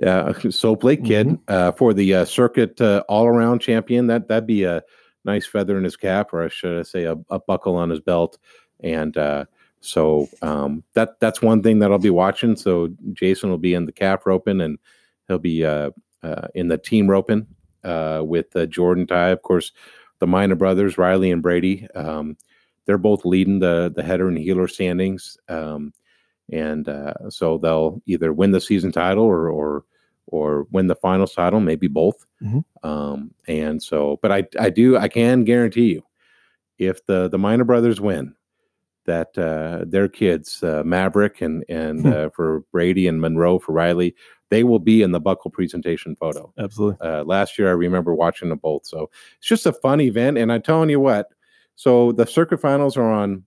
yeah, Soap Lake kid uh, for the uh, circuit uh, all around champion. That that'd be a nice feather in his cap, or I should I say a, a buckle on his belt. And uh, so um, that that's one thing that I'll be watching. So Jason will be in the calf roping, and he'll be uh, uh, in the team roping uh, with uh, Jordan Ty, of course. The Minor brothers, Riley and Brady, um, they're both leading the the header and healer standings. Um, and uh, so they'll either win the season title or or or win the finals title, maybe both. Mhm. Um, and so, but I I do I can guarantee you, if the the Minor brothers win, that uh, their kids uh, Maverick and and Hmm. uh, for Brady and Monroe for Riley, they will be in the buckle presentation photo absolutely. uh, last year. I remember watching them both. So it's just a fun event. And I'm telling you what, so the circuit finals are on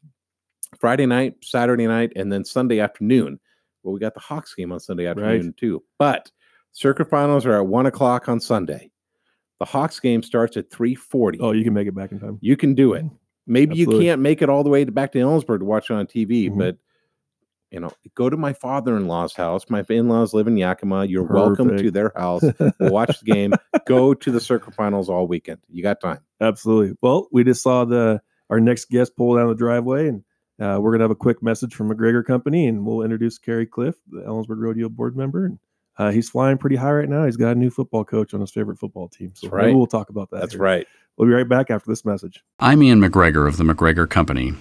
Friday night, Saturday night, and then Sunday afternoon. Well, we got the Hawks game on Sunday afternoon too. But circuit finals are at one o'clock on Sunday. The Hawks game starts at three forty. Oh, you can make it back in time. You can do it. Maybe Absolutely. you can't make it all the way to back to Ellensburg to watch it on TV, Mhm. but you know, go to my father-in-law's house. My in-laws live in Yakima. You're welcome to their house. We'll watch the game. Go to the circle finals all weekend. You got time. Absolutely. Well, we just saw the our next guest pull down the driveway, and uh, we're gonna have a quick message from McGregor Company, and we'll introduce Kerry Cliff, the Ellensburg Rodeo board member, and uh, he's flying pretty high right now. He's got a new football coach on his favorite football team, so That's maybe right. we'll talk about that. That's here. right. We'll be right back after this message. I'm Ian McGregor of the McGregor Company.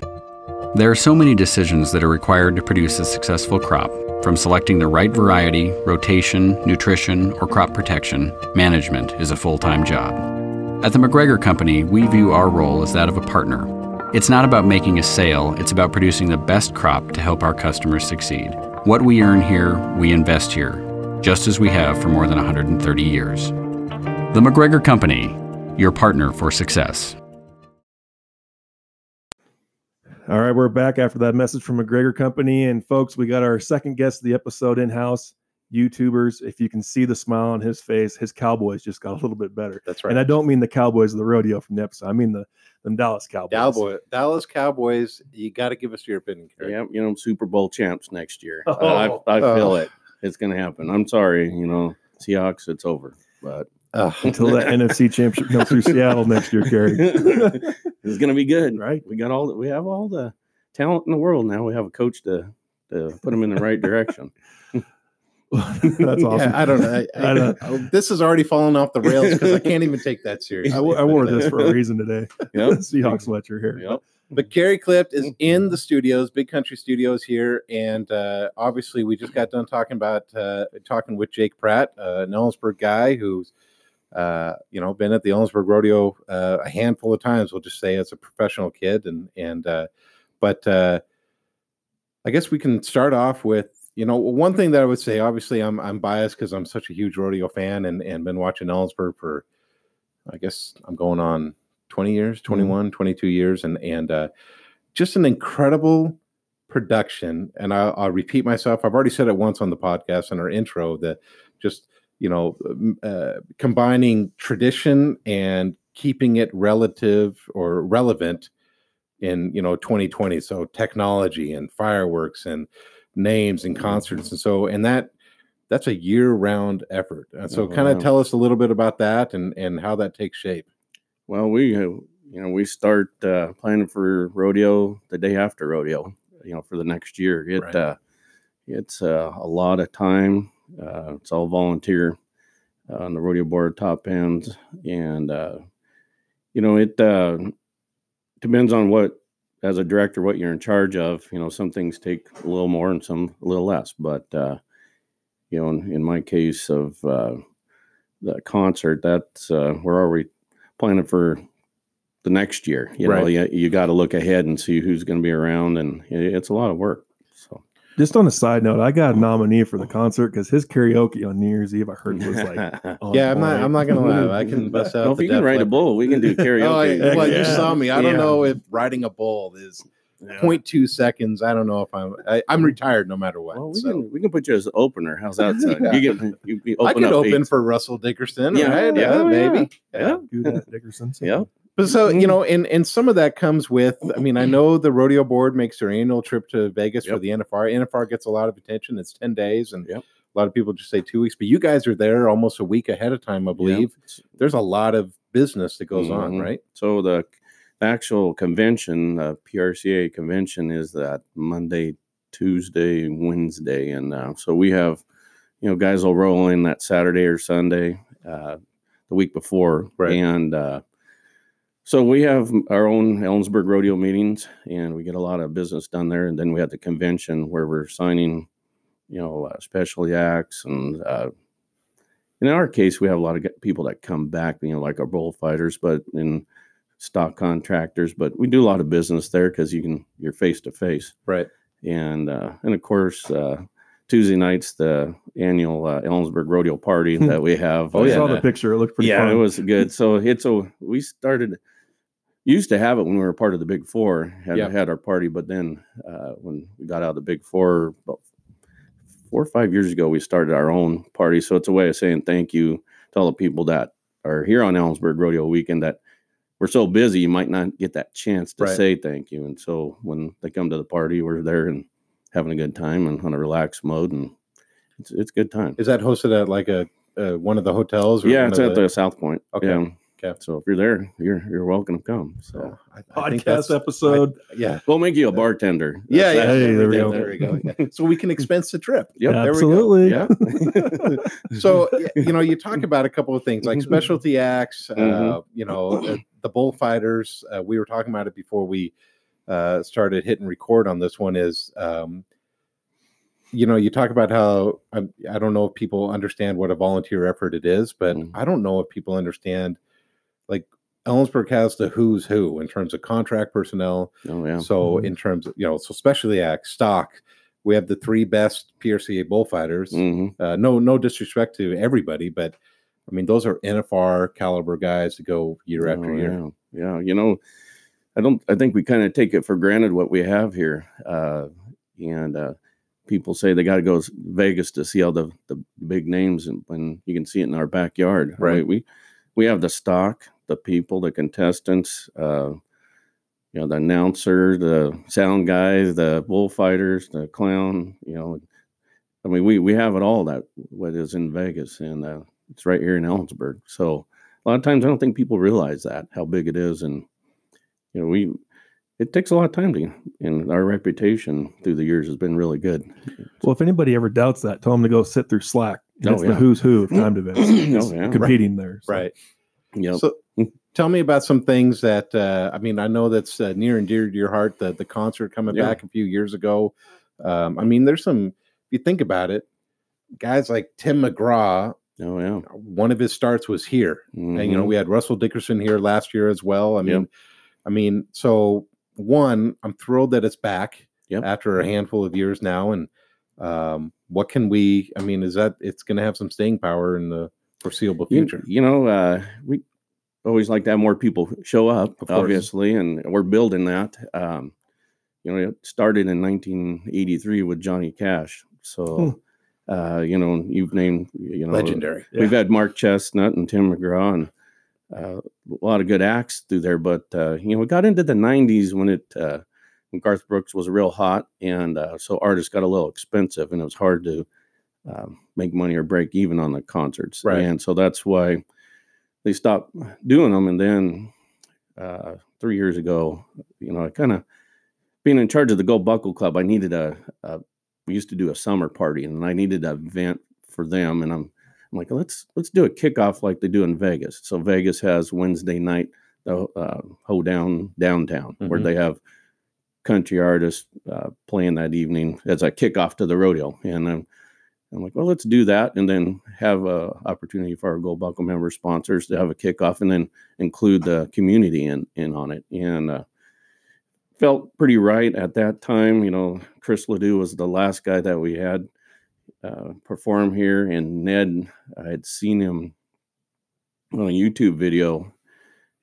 There are so many decisions that are required to produce a successful crop. From selecting the right variety, rotation, nutrition, or crop protection, management is a full time job. At the McGregor Company, we view our role as that of a partner. It's not about making a sale, it's about producing the best crop to help our customers succeed. What we earn here, we invest here, just as we have for more than 130 years. The McGregor Company, your partner for success. All right, we're back after that message from McGregor Company, and folks, we got our second guest of the episode in house. YouTubers, if you can see the smile on his face, his Cowboys just got a little bit better. That's right. And I don't mean the Cowboys of the rodeo from the episode. I mean the them Dallas Cowboys. Cowboy, Dallas Cowboys. You got to give us your opinion. Kerry. Yeah, you know, Super Bowl champs next year. Oh. I, I, I feel Oh. it. It's going to happen. I'm sorry, you know, Seahawks, it's over. But Ugh. until that NFC championship comes through Seattle next year, Kerry. it's going to be good. Right. We got all the, we have all the talent in the world now. We have a coach to to put them in the right direction. That's awesome. Yeah, I don't know. I, I know. I- this has already fallen off the rails because I can't even take that seriously. I, I wore this for a reason today. Yep. Seahawks sweater here. Yep. But Kerry Clift is in the studios, Big Country Studios here, and uh, obviously we just got done talking about uh, talking with Jake Pratt, uh, an Ellensburg guy who's uh, you know been at the Ellensburg Rodeo uh, a handful of times. We'll just say as a professional kid, and and uh, but uh, I guess we can start off with you know one thing that I would say. Obviously, I'm I'm biased because I'm such a huge rodeo fan and and been watching Ellensburg for I guess I'm going on 20 years, 21, 22 years, and and uh, just an incredible production. And I'll, I'll repeat myself. I've already said it once on the podcast in our intro that just you know uh, combining tradition and keeping it relative or relevant in you know 2020. So technology and fireworks and names and concerts and so and that that's a year-round effort. And so, Oh, kind of wow. tell us a little bit about that and and how that takes shape. Well, we uh, you know we start uh, planning for rodeo the day after rodeo. You know, for the next year. It Right. uh, it's uh, a lot of time. Uh, it's all volunteer uh, on the rodeo board top ends, and uh, you know it uh, depends on what as a director what you're in charge of. You know, some things take a little more and some a little less, but uh, you know, in, in my case of uh, the concert, that's uh, we're already planning for the next year. You know, you, you got to look ahead and see who's going to be around, and it- it's a lot of work. So Just on a side note, I got a nominee for the concert because his karaoke on New Year's Eve I heard was like, yeah, I'm not. I'm not gonna lie. I can bust out. well, if the you can Def write a bull, we can do karaoke. Oh, I- well, you saw me. I don't Yeah. know if riding a bull is Yeah. 0.2 seconds. I don't know if I'm. I, I'm retired no matter what. Well, we so. can we can put you as the opener. How's that sound? Yeah. You can you, you I open could up open eight. for Russell Dickerson. Yeah, right? yeah, Uh, yeah. maybe. Yeah. Do that, Dickerson. Yeah. But so Mm-hmm. you know, and and some of that comes with. I mean, I know the rodeo board makes their annual trip to Vegas for the NFR. NFR gets a lot of attention. It's ten days, and Yep. a lot of people just say two weeks. But you guys are there almost a week ahead of time, I believe. There's a lot of business that goes on, Mhm. right? So the, the actual convention, the PRCA convention, is that Monday, Tuesday, Wednesday, and uh, so we have, you know, guys will roll in that Saturday or Sunday, uh, the week before, Right. and uh, so we have our own Ellensburg rodeo meetings, and we get a lot of business done there. And then we have the convention where we're signing, you know, uh, specialty acts and. Uh, in our case, we have a lot of people that come back, you know, like our bullfighters, but in stock contractors. But we do a lot of business there because you can you're face to face, Right. and uh, and of course uh, Tuesday nights the annual uh, Ellensburg Rodeo Party that we have. Oh, I yeah. saw and, the uh, picture. It looked pretty yeah, fun. it was good. So it's a we started used to have it when we were part of the Big Four. Had Yeah. had our party, but then uh, when we got out of the Big Four about four or five years ago, we started our own party. So it's a way of saying thank you to all the people that are here on Ellensburg Rodeo Weekend that we're so busy you might not get that chance to Right. say thank you. And so when they come to the party, we're there and having a good time and on a relaxed mode, and it's it's a good time. Is that hosted at like a uh, one of the hotels? or Yeah, it's at the South Point. Okay, Yeah. Okay. So if you're there, you're you're welcome to come. So Yeah, I- I think Podcast that's- episode. I- yeah. we'll make you a bartender. Yeah, yeah. Hey, there we go. There we go. Yeah. So we can expense the trip. Yep. there we go. Absolutely. Yeah. So you know, you talk about a couple of things like specialty acts. Uh, Mhm. you know, the, the bullfighters. Uh, we were talking about it before we uh, started hitting record on this one. Is um, you know, you talk about how I, I don't know if people understand what a volunteer effort it is, but Mhm. I don't know if people understand. Like Ellensburg has the who's who in terms of contract personnel. Oh yeah. So Mhm. in terms of you know, so specialty act stock, we have the three best PRCA bullfighters. hmm Uh, no, no disrespect to everybody, but I mean those are NFR caliber guys to go year after Oh, year. Yeah. yeah, you know, I don't. I think we kind of take it for granted what we have here, uh, and uh, people say they got to go s- Vegas to see all the the big names, and when you can see it in our backyard, Right. right? We we have the stock, the people, the contestants. Uh, you know, the announcer, the sound guys, the bullfighters, the clown. You know, I mean, we we have it all. That what is in Vegas, and uh, it's right here in Ellensburg. So a lot of times I don't think people realize that how big it is, and you know we it takes a lot of time to, and our reputation through the years has been really good. Well, if anybody ever doubts that, tell them to go sit through Slack. Oh, That's the yeah. who's who of time events. Oh, yeah. competing there. so. Right. Yep. So tell me about some things that uh, I mean. I know that's uh, near and dear to your heart. The the concert coming Yeah. back a few years ago. Um, I mean, there's some. If you think about it, guys like Tim McGraw. oh yeah. One of his starts was here. and you know Mhm. we had Russell Dickerson here last year as well. I mean, Yep. I mean, so one, I'm thrilled that it's back Yep. after a handful of years now, and um, what can we? I mean, is that it's going to have some staying power in the foreseeable You- future? You, know, uh, we always like to have more people show up, obviously, and we're building that. Um, you know, it started in 1983 with Johnny Cash. So, uh, you know, you've named, you know, Legendary. We've had Mark Chesnutt and Tim McGraw and uh, a lot of good acts through there. But uh, you know, we got into the '90s when it uh, when Garth Brooks was real hot, and uh, so artists got a little expensive, and it was hard to um, make money or break even on the concerts. Right. And so that's why they stopped doing them. And then uh, three years ago, you know, I kind of being in charge of the Gold Buckle Club, I needed a, a we used to do a summer party, and I needed an event for them, and I'm I'm like, let's let's do a kickoff like they do in Vegas. So Vegas has Wednesday night the uh, hoedown downtown where Mhm. they have country artists uh, playing that evening as a kickoff to the rodeo, and I'm I'm like, well, let's do that, and then have a opportunity for our Gold Buckle member sponsors to have a kickoff, and then include the community in in on it, and uh, felt pretty right at that time. You know, Chris Ledoux was the last guy that we had uh, perform here, and Ned, I had seen him on a YouTube video,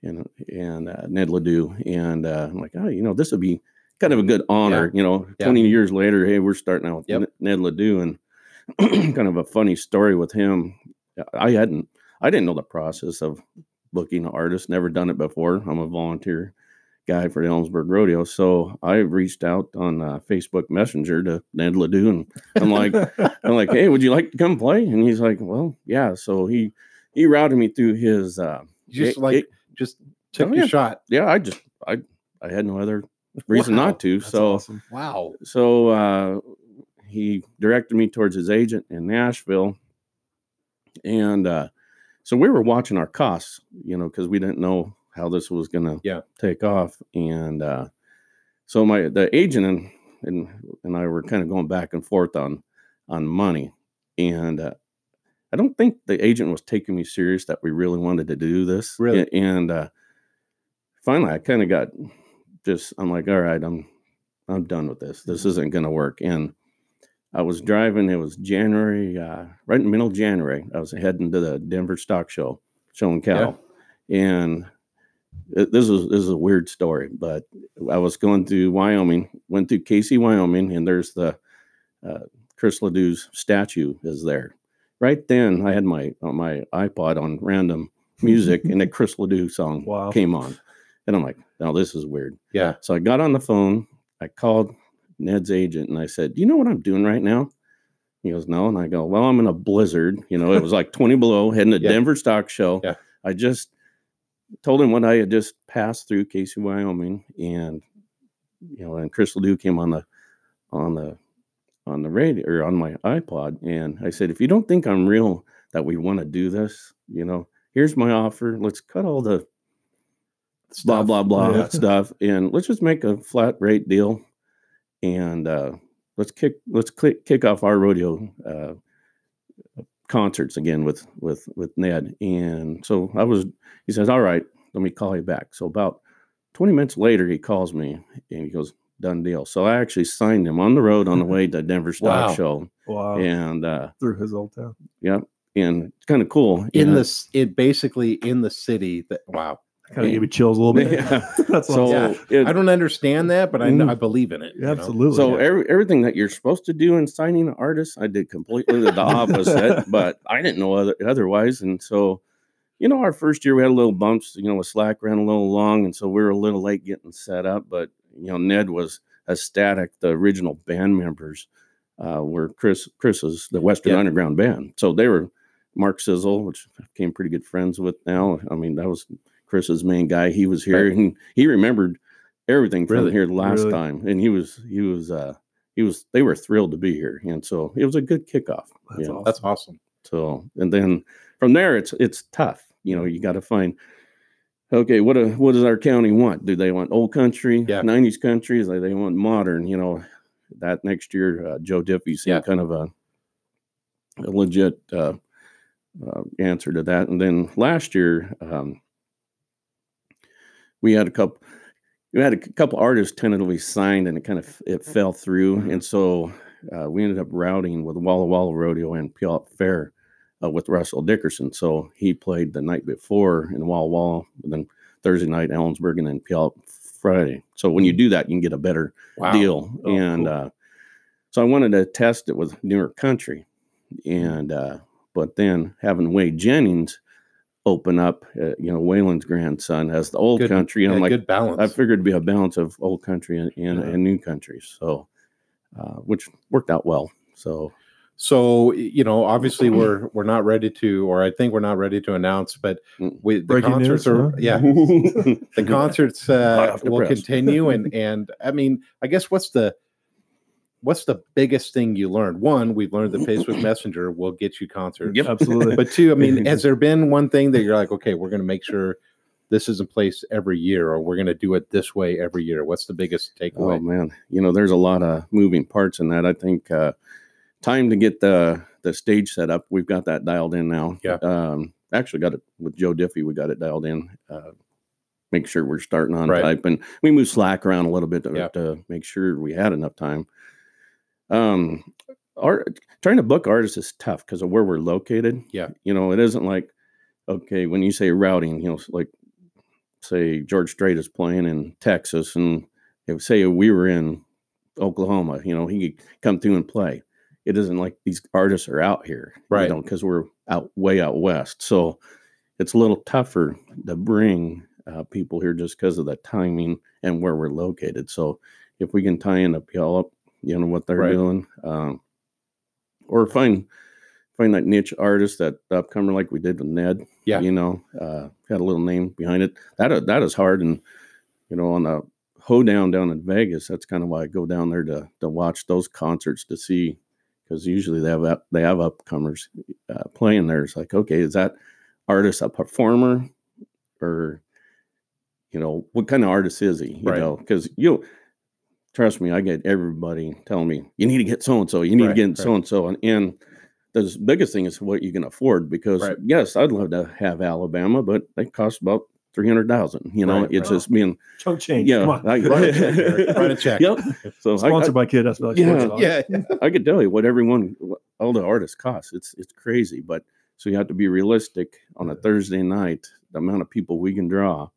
and and uh, Ned Ledoux, and uh, I'm like, oh, you know, this would be kind of a good honor. You know, Yeah. 20 years later, hey, we're starting out with Yep. Ned Ledoux, and kind of a funny story with him. I hadn't, I didn't know the process of booking an artist. Never done it before. I'm a volunteer guy for the Ellensburg Rodeo, so I reached out on uh, Facebook Messenger to Ned Ledoux, and I'm like, I'm like, hey, would you like to come play? And he's like, well, yeah. So he he routed me through his. Uh, just it- like it- just took Oh, your yeah. shot. yeah, I just I I had no other reason Wow. not to. That's so awesome. Wow. so uh, he directed me towards his agent in Nashville, and uh, so we were watching our costs, you know, because we didn't know how this was going to Yeah. take off, and uh, so my the agent and and and I were kind of going back and forth on on money, and uh, I don't think the agent was taking me serious that we really wanted to do this, Really? And uh, finally I kind of got just I'm like, all right, I'm I'm done with this. This isn't going to work. And I was driving. It was January, uh, right in the middle of January. I was heading to the Denver Stock Show, showing cattle, and it- this is this is a weird story. But I was going through Wyoming, went through Kaycee, Wyoming, and there's the uh, Chris Ledoux's statue is there. Right then, I had my on my iPod on random music, and a Chris Ledoux song Wow. came on, and I'm like, "Now this is weird." Yeah. So I got on the phone. I called Ned's agent, and I said, "Do you know what I'm doing right now?" He goes, "No," and I go, "Well, I'm in a blizzard. You know, it was like 20 below, heading to Yeah. Denver Stock Show. Yeah. I just told him what I had just passed through Kaycee, Wyoming, and you know, and Chris Ledoux came on the on the on the radio or on my iPod, and I said, if you don't think I'm real that we want to do this, you know, here's my offer. Let's cut all the blah blah blah Yeah. stuff, and let's just make a flat rate deal, and uh, let's kick let's click, kick off our rodeo uh, concerts again with with with Ned. And so I was. He says, "All right, let me call you back." So about twenty minutes later, he calls me and he goes, "Done deal." So I actually signed him on the road on the way to Denver Stock Wow. Show, Wow. and uh, Through his old town. yeah, and it's kind of cool in And, this it basically in the city that wow Kind of gave me chills a little bit. Yeah. That's So. Yeah. it- i don't understand that but i know, Mm. i believe in it you know? Absolutely. So yeah. every, everything that you're supposed to do in signing an artist, I did completely the opposite, but I didn't know other, otherwise. And so, you know, our first year we had a little bumps. You know, a Slack ran a little long, and so we were a little late getting set up. But you know, Ned was ecstatic. The original band members uh, were Chris Chris's the Western Yeah. Underground Band, so they were Mark Sissel, which I became pretty good friends with now. I mean, that was Chris's main guy. He was here, Right. and he remembered everything from Really? here the last Really? time, and he was he was uh he was they were thrilled to be here, and so it was a good kickoff. That's awesome. that's awesome So and then from there, it's it's tough. You know, you got to find. Okay, what a, what does our county want? Do they want old country, Yeah. '90s country? Is like they want modern? You know, that next year, uh, Joe Diffie seemed Yeah. kind of a, a legit uh, uh, answer to that. And then last year, um, we had a couple. We had a couple artists tentatively signed, and it kind of it fell through, and so uh, we ended up routing with Walla Walla Rodeo and Puyallup Fair uh, with Russell Dickerson. So he played the night before in Walla Walla, then Thursday night Ellensburg, and then Puyallup Friday. So when you do that, you can get a better wow deal. Oh, and cool. uh, so I wanted to test it with New York Country, and uh, but then having Whey Jennings open up, uh, you know, Waylon's grandson has the old Good- country, and yeah, I'm like, good balance I figured it'd be a balance of old country and, and, Yeah. and new country. So, uh, which worked out well. So, so you know obviously we're we're not ready to or i think we're not ready to announce but Mm. we the Breaking concerts news, are huh? yeah the concerts uh, will press. continue and and i mean i guess what's the what's the biggest thing you learned one we've learned that facebook messenger will get you concerts Yep. Absolutely. but two i mean has there been one thing that you're like okay we're going to make sure this is in place every year or we're going to do it this way every year what's the biggest takeaway? Oh man, you know, there's a lot of moving parts in that. I think uh, time to get the the stage set up. We've got that dialed in now. Yeah. Um, actually, got it with Joe Diffie. We got it dialed in. Uh, make sure we're starting on Right. type, and we moved Slack around a little bit to, Yeah. to make sure we had enough time. Um, art trying to book artists is tough because of where we're located. Yeah. You know, it isn't like okay when you say routing, you know, like say George Strait is playing in Texas, and if say we were in Oklahoma, you know, he could come through and play. It isn't like these artists are out here, Right. You know, because we're out way out west, so it's a little tougher to bring uh, people here just because of the timing and where we're located. So if we can tie in a Puyallup, you know what they're Right. doing, um, or find find that niche artist, that upcomer like we did with Ned. Yeah. you know, uh, had a little name behind it. That that is hard, and you know, on the hoedown down in Vegas, that's kind of why I go down there to to watch those concerts to see, because usually they have up, they have upcomers uh, playing there. It's like, okay, is that artist a performer, or you know, what kind of artist is he? You Right. know, because you trust me, I get everybody telling me you need to get so and so, you need Right, to get so and so, and and the biggest thing is what you can afford because Right. yes, I'd love to have Alabama, but they cost about three hundred thousand. You know, Right, it's right. just being Chunk change. yeah. Come on. I- Write a check, Write a check. Yep. So I, I, Sponsored by Kid. That's like Yeah, yeah I could tell you what everyone, what all the artists cost. It's it's crazy, but so you have to be realistic on a Thursday night. The amount of people we can draw,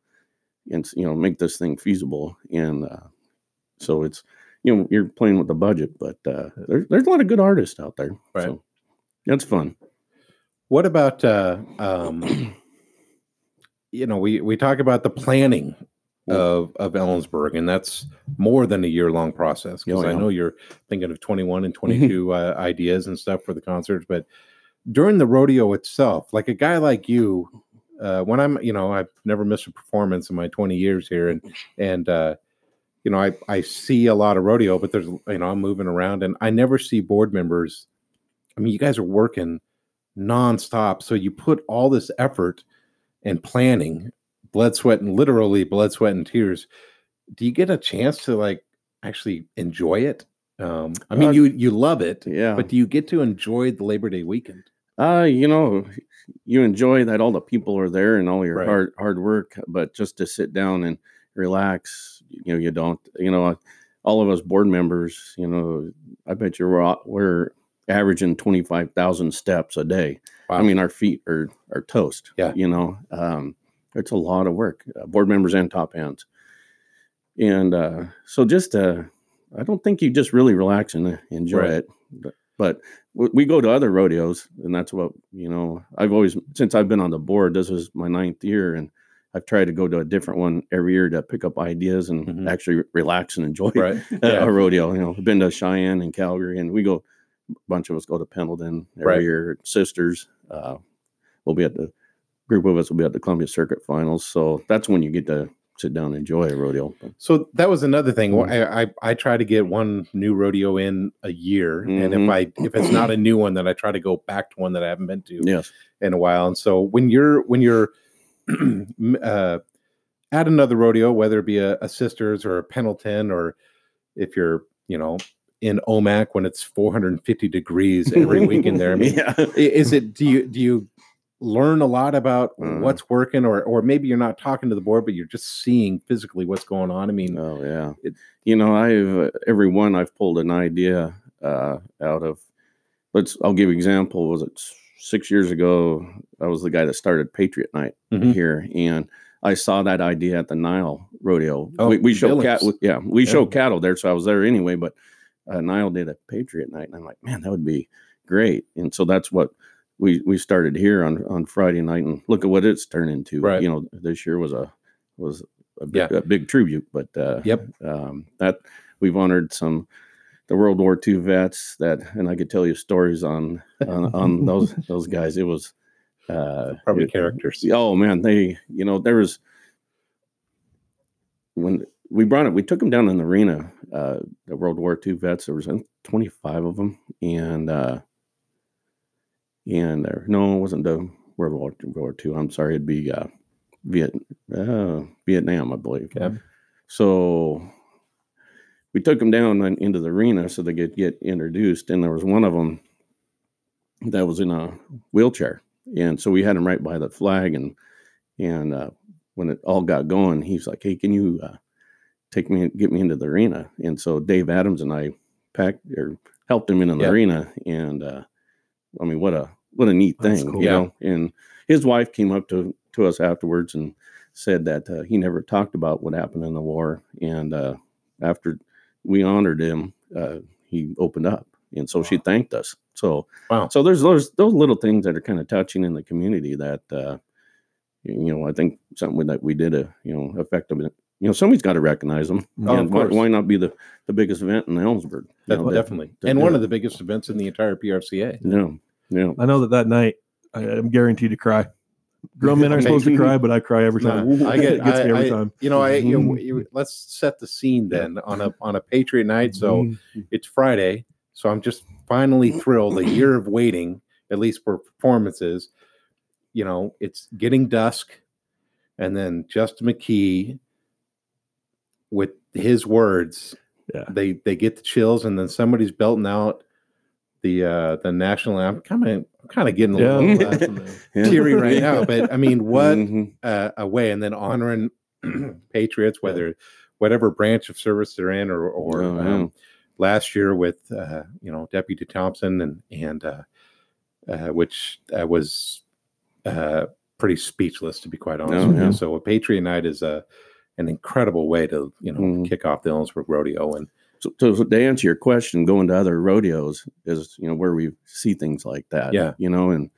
and you know, make this thing feasible. And uh, so it's you know you're playing with the budget, but uh, there's there's a lot of good artists out there. Right. So that's fun. What about uh um you know, we we talk about the planning. of of Ellensburg, and that's more than a year long process. Because Oh, I know you're thinking of 21 and 22 uh, ideas and stuff for the concerts, but during the rodeo itself, like a guy like you, uh, when I'm, you know, I've never missed a performance in my 20 years here, and and uh, you know, I I see a lot of rodeo, but there's, you know, I'm moving around, and I never see board members. I mean, you guys are working nonstop, so you put all this effort and planning, blood, sweat, and literally blood, sweat, and tears. Do you get a chance to like actually enjoy it? Um, I mean, Uh, you you love it, Yeah. but do you get to enjoy the Labor Day weekend? Uh, you know, you enjoy that all the people are there and all your Right. hard hard work, but just to sit down and relax, you know, you don't. You know, all of us board members, you know, I bet you we're we're averaging twenty five thousand steps a day. I mean, our feet are are toast. Yeah. you know, um, it's a lot of work, uh, board members and top hands, and uh, so just uh, I don't think you just really relax and uh, enjoy Right. it, but, but we go to other rodeos and that's what you know i've always since i've been on the board this is my ninth year and i've tried to go to a different one every year to pick up ideas and Mhm. actually relax and enjoy Right. a- Yeah. a rodeo you know I've been to cheyenne and calgary and we go a bunch of us go to pendleton every Right. year sisters uh, we'll be at the group of us will be at the columbia circuit finals so that's when you get to sit down and enjoy a rodeo So that was another thing. Mhm. I, I I try to get one new rodeo in a year, and if Mhm. I if it's not a new one, then I try to go back to one that I haven't been to yes in a while. And so when you're when you're uh, at another rodeo, whether it be a, a sisters or a Pendleton, or if you're you know in Omak when it's 450 degrees every weekend there, I mean, yeah is it do you do you learn a lot about Uh. what's working or or maybe you're not talking to the board but you're just seeing physically what's going on i mean Oh yeah, It- you know I've uh, every one I've pulled an idea uh, out of. Let's I'll give example. Was it six years ago? I was the guy that started Patriot Night Mhm. here, and I saw that idea at the Nile Rodeo. Oh, we, we show cat, yeah, we Yeah. show cattle there, so I was there anyway. But uh, Nile did a Patriot Night, and I'm like, man, that would be great. And so that's what we we started here on on Friday night, and look at what it's turned into. Right. You know, this year was a was a big, a big tribute, but uh, Yep. um, that we've honored some the World War II vets that, and I could tell you stories on on, on those those guys. It was uh, probably it- characters Oh man, they you know there was when we brought it, we took them down in the arena. Uh, the World War II vets. There was I 25 of them, and uh, and there no, it wasn't the World War War II. I'm sorry, it'd be uh, Viet uh, Vietnam, I believe. Okay. So we took them down into the arena so they could get introduced, and there was one of them that was in a wheelchair, and so we had him right by the flag, and and uh, when it all got going, he's like, "Hey, can you uh, take me, get me into the arena?" And so Dave Adams and I packed or helped him into the arena, and uh, I mean, what a what a neat That's thing, cool. you Yeah. know. And his wife came up to to us afterwards and said that uh, he never talked about what happened in the war, and uh, after we honored him, uh, he opened up, and so she thanked us. So wow so there's those those little things that are kind of touching in the community that uh, you know I think something that we did a you know effective. You know somebody's got to recognize them. Oh, of and why, course. why not be the the biggest event in Ellensburg? You That's know, that- definitely and do one of the biggest events in the entire prca Yeah, yeah. I know that that night I, I'm guaranteed to cry. Grown men aren't supposed to cry, but I cry every No, time. I get it gets I, me every I- time. you know I you know, Mhm. you- let's set the scene then on a on a patriot night so Mhm. it's Friday, so I'm just finally thrilled. A year of waiting, at least for performances. You know, it's getting dusk, and then Justin McKee, with his words, Yeah. they they get the chills, and then somebody's belting out the uh the national anthem. Of, I'm kind of getting a Yeah, little that's uh, amazing. Yeah. teary right now. But I mean, what Mhm. uh, away, and then honoring patriots, whether whatever branch of service they're in, or or Oh, yeah. um, last year with uh, you know Deputy Thompson and and uh, uh, which uh, was uh, pretty speechless to be quite honest Oh, with yeah. you. So a Patriot Night is a an incredible way to you know Mhm. kick off the Ellensburg Rodeo and So, so, to answer your question, going to other rodeos is you know where we see things like that. Yeah. you know, and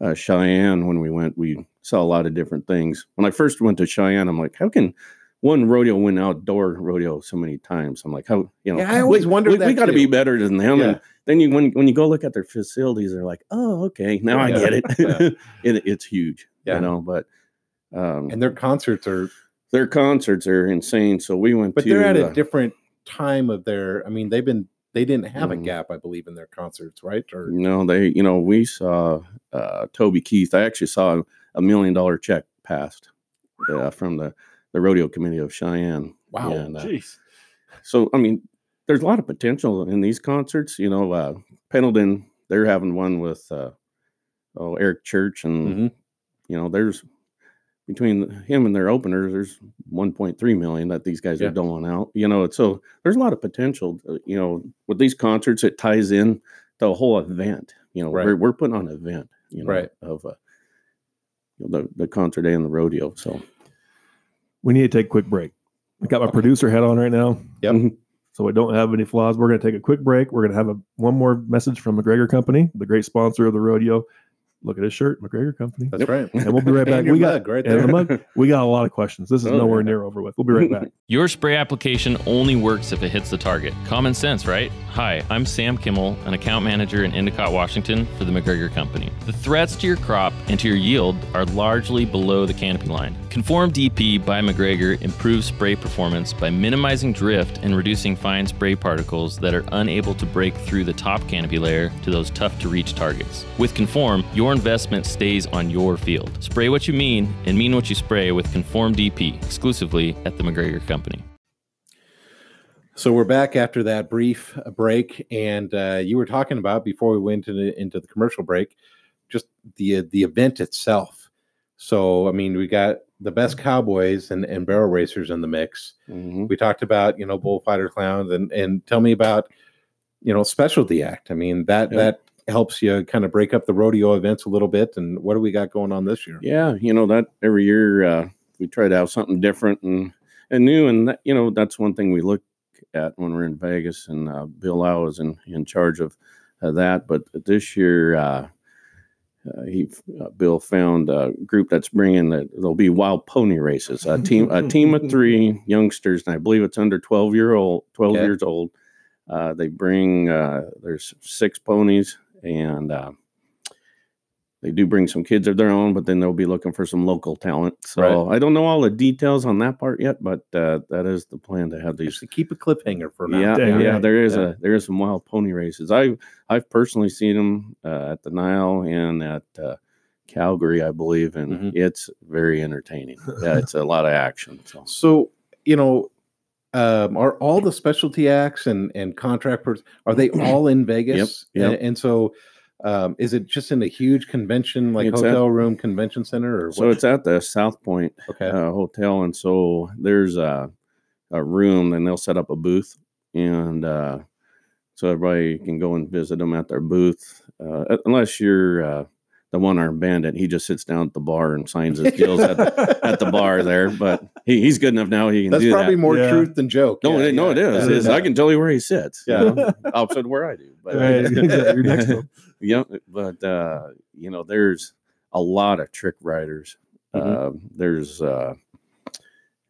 uh, Cheyenne when we went, we saw a lot of different things. When I first went to Cheyenne, I'm like, how can one rodeo went outdoor rodeo so many times. I'm like, how you know? Yeah, I always we, wondered we, we got to be better than them. Yeah. And then you when when you go look at their facilities, they're like, oh, okay, now I get it. Yeah. it it's huge, Yeah. you know. But um, and their concerts are their concerts are insane. So we went but to they're at a uh, different time of their i mean they've been they didn't have a Mhm. gap i believe in their concerts right or No, they, you know, we saw uh, Toby Keith. I actually saw a million dollar check passed uh, from the, the rodeo committee of Cheyenne. Wow. And, uh, Jeez. so, I mean, there's a lot of potential in these concerts. You know, uh, Pendleton, they're having one with uh, oh Eric Church, and Mhm. you know, there's between him and their openers, there's 1.3 million that these guys Yeah. are doling out. You know, so there's a lot of potential. uh, You know, with these concerts, it ties in to a whole event. You know, Right. we're we're putting on an event. You know, Right. of uh, you know, the the concert day and the rodeo. So We need to take a quick break. I got my producer hat on right now. Yep. Mhm. So I don't have any flaws. We're going to take a quick break. We're going to have a, one more message from McGregor Company, the great sponsor of the rodeo. Look at his shirt, McGregor Company. that's right And we'll be right back. We got mug right and there the mug. We got a lot of questions. This is Oh, nowhere yeah. near over with. We'll be right back. Your spray application only works if it hits the target. Common sense, right? Hi, I'm Sam Kimmel, an account manager in Endicott, Washington for the McGregor Company. The threats to your crop and to your yield are largely below the canopy line. Conform DP by McGregor improves spray performance by minimizing drift and reducing fine spray particles that are unable to break through the top canopy layer to those tough to reach targets. With Conform, your investment stays on your field. Spray what you mean and mean what you spray with Conform DP exclusively at the McGregor Company. so we're back after that brief uh, break and uh, you were talking about before we went into the, into the commercial break just the uh, the event itself so i mean we got the best cowboys and, and barrel racers in the mix Mhm. we talked about you know bullfighter clowns and and tell me about you know specialty act i mean that Yeah. that helps you kind of break up the rodeo events a little bit and what do we got going on this year Yeah, you know that every year uh, we try to have something different and and new, and that, you know that's one thing we look at when we're in Vegas. And uh, Bill Lau is in in charge of uh, that. But this year, uh, uh, he uh, Bill found a group that's bringing the there'll be wild pony races. A team a team of three youngsters, and I believe it's under twelve year old twelve Okay. years old. Uh, they bring uh, there's six ponies and. Uh, they do bring some kids of their own, but then they'll be looking for some local talent. So Right. I don't know all the details on that part yet, but uh, that is the plan to have these. just to keep a cliffhanger for now Yeah, Dang, yeah, yeah, there is yeah. a there is some wild pony races. I I've personally seen them uh, at the Nile and at uh, Calgary, I believe, and Mhm. it's very entertaining. Yeah, it's a lot of action. So So, you know, um, are all the specialty acts and and contract pers- are they all in Vegas? yep. And, and so, um, is it just in a huge convention like It's at- hotel room convention center or so it's at the South Point okay? uh, hotel, and so there's a a room, and they'll set up a booth, and uh, so everybody can go and visit them at their booth. Uh, unless you're uh, the one armed bandit, he just sits down at the bar and signs his deals at the, at the bar there. But he, he's good enough now; he can That's do probably that. more Yeah. truth than joke. No, Yeah, it- no, yeah, it is. yeah, It's- I can tell you where he sits. you Yeah. know, opposite where I do. But Right, exactly. Next to yeah, but uh, you know, there's a lot of trick riders. Mhm. Uh, there's uh,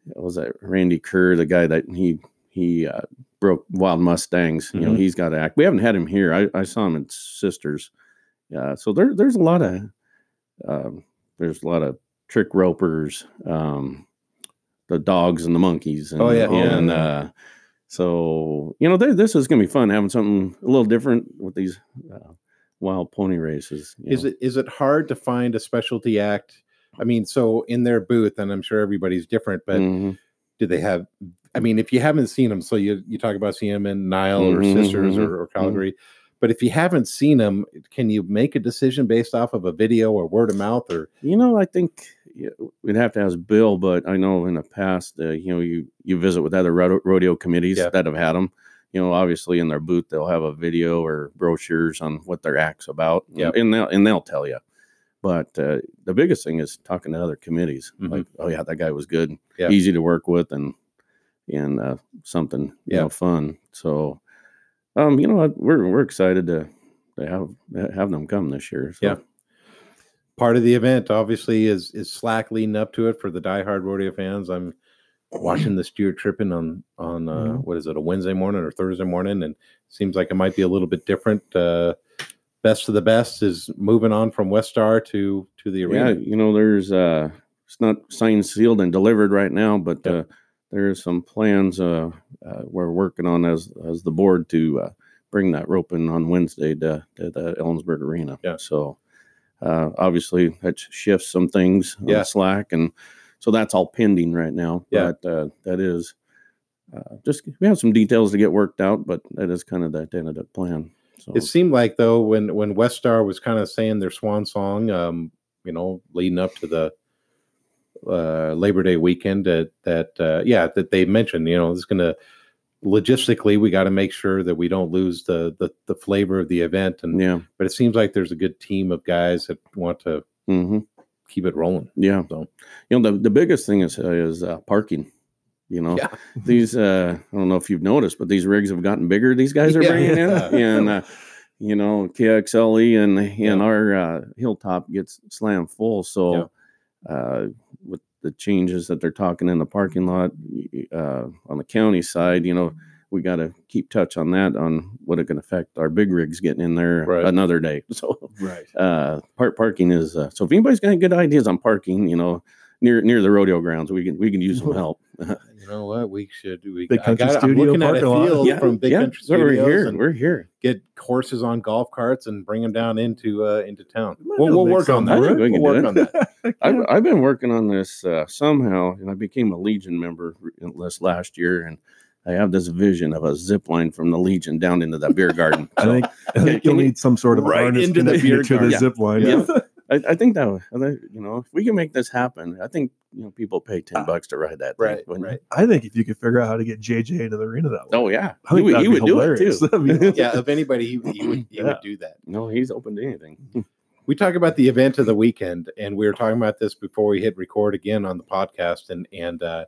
what was that Randy Kerr, the guy that he he uh, broke Wild Mustangs. You know, Mhm. he's got to act. We haven't had him here. I, I saw him at Sisters. Uh, so there there's a lot of um, there's a lot of trick ropers, um, the dogs and the monkeys. And, Oh, yeah. Oh, and yeah. uh, so you know, this is gonna be fun having something a little different with these uh, wild pony races. Is know. it is it hard to find a specialty act? I mean, so in their booth, and I'm sure everybody's different, but Mhm. do they have? I mean, if you haven't seen them, so you you talk about seeing them in Nile or Mhm, Sisters mhm, or, or Calgary, but if you haven't seen them, can you make a decision based off of a video or word of mouth or? You know, I think we'd have to ask Bill, but I know in the past, uh, you know, you you visit with other rodeo, committees Yeah. that have had them. You know, obviously in their booth they'll have a video or brochures on what their act's about, Yep. and they'll and they'll tell you. But uh, the biggest thing is talking to other committees. Mhm. Like, oh yeah, that guy was good, Yeah. easy to work with, and and uh, something you Yeah. know fun. So, um, you know, what, we're we're excited to to have have them come this year. So. Yeah. Part of the event, obviously, is is slack leading up to it for the diehard rodeo fans. I'm watching the steer tripping on on uh, Mhm. what is it a Wednesday morning or Thursday morning, and seems like it might be a little bit different. Uh, best of the best is moving on from West Star to to the arena. Yeah, you know, there's uh, it's not signed, sealed, and delivered right now, but Yep. uh, there's some plans uh, uh, we're working on as as the board to uh, bring that rope in on Wednesday to, to the Ellensburg Arena. Yeah. So uh, obviously that shifts some things on Yeah. slack, and so that's all pending right now. Yeah. But uh, that is uh, just we have some details to get worked out, but that is kind of the tentative plan. So It seemed like though when when West Star was kind of saying their swan song, um, you know, leading up to the uh, Labor Day weekend, that that uh, yeah, that they mentioned, you know, it's going to logistically we got to make sure that we don't lose the, the the flavor of the event, and yeah. but it seems like there's a good team of guys that want to hmm keep it rolling. Yeah. So- you know, the, the biggest thing is uh, is uh, parking. You know, Yeah. these uh, I don't know if you've noticed, but these rigs have gotten bigger. These guys are Yeah. bringing in, and uh, you know, KXLE and and Yeah. our uh, hilltop gets slammed full. So, uh, the changes that they're talking in the parking lot uh, on the county side, you know, we got to keep touch on that on what it can affect our big rigs getting in there Right. another day. So, Right. uh park parking is uh, so if anybody's got good ideas on parking you know near near the rodeo grounds we can we can use some help You know what? We should. We, Big I Country got, I'm looking at a parking lot. field from Big Country so we're here and we're here get horses on golf carts and bring them down into uh, into town. Might We'll, we'll work on that. work. We We'll can work on that. I've, I've been working on this uh, somehow and i became a legion member this last year and i have this vision of a zip line from the legion down into the beer garden I So think, I think can you'll need some sort of Right harness into the beer it to the garden. zip line. Yeah. I, I think that you know if we can make this happen i think you know people pay 10 bucks to ride that thing, Right, wouldn't you? right. I think if you could figure out how to get JJ into the arena that way. oh yeah I think he would, that'd he would do it too be. Yeah, if anybody, he, he would he Yeah. would do that. no he's open to anything We talk about the event of the weekend, and we were talking about this before we hit record again on the podcast. And and uh,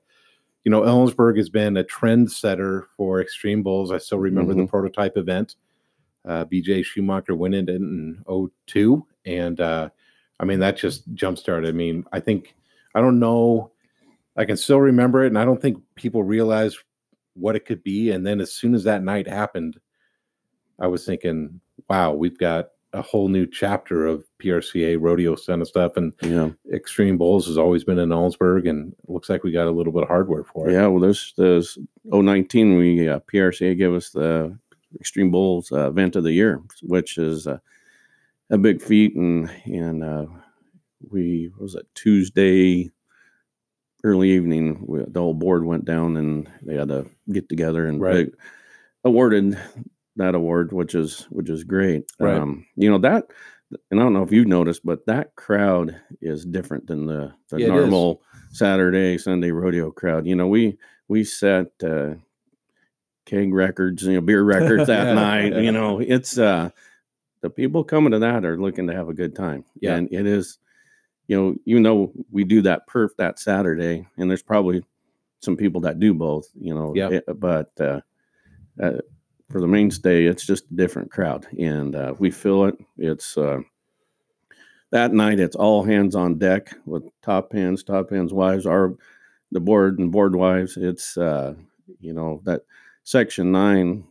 you know, Ellensburg has been a trendsetter for Extreme Bulls. I still remember the prototype event. Uh, BJ Schumacher went in in 02. and uh, I mean that just jump started. I mean, I think I don't know. I can still remember it, and I don't think people realize what it could be. And then as soon as that night happened, I was thinking, wow, we've got a whole new chapter of PRCA rodeo kind of stuff. And yeah Extreme Bulls has always been in Ellensburg, and it looks like we got a little bit of hardware for it. Yeah, well, there's this 019, we uh, PRCA gave us the Extreme Bulls uh, event of the year, which is uh, a big feat, and and uh, we what was it Tuesday early evening, we, the whole board went down and they had to get together and Right. they awarded that award, which is which is great. Right. Um, you know that, and I don't know if you've noticed, but that crowd is different than the the Yeah, normal Saturday Sunday rodeo crowd. You know, we we set uh, keg records, you know, beer records that Yeah. night. You know, it's uh, the people coming to that are looking to have a good time. Yeah. and it is. You know, even though we do that perf that Saturday, and there's probably some people that do both. You know, Yeah. it- but uh, uh, for the mainstay, it's just a different crowd, and uh, we feel it. It's uh, that night. It's all hands on deck with top hands, top hands wives, our the board and board wives. It's uh, you know that section nine.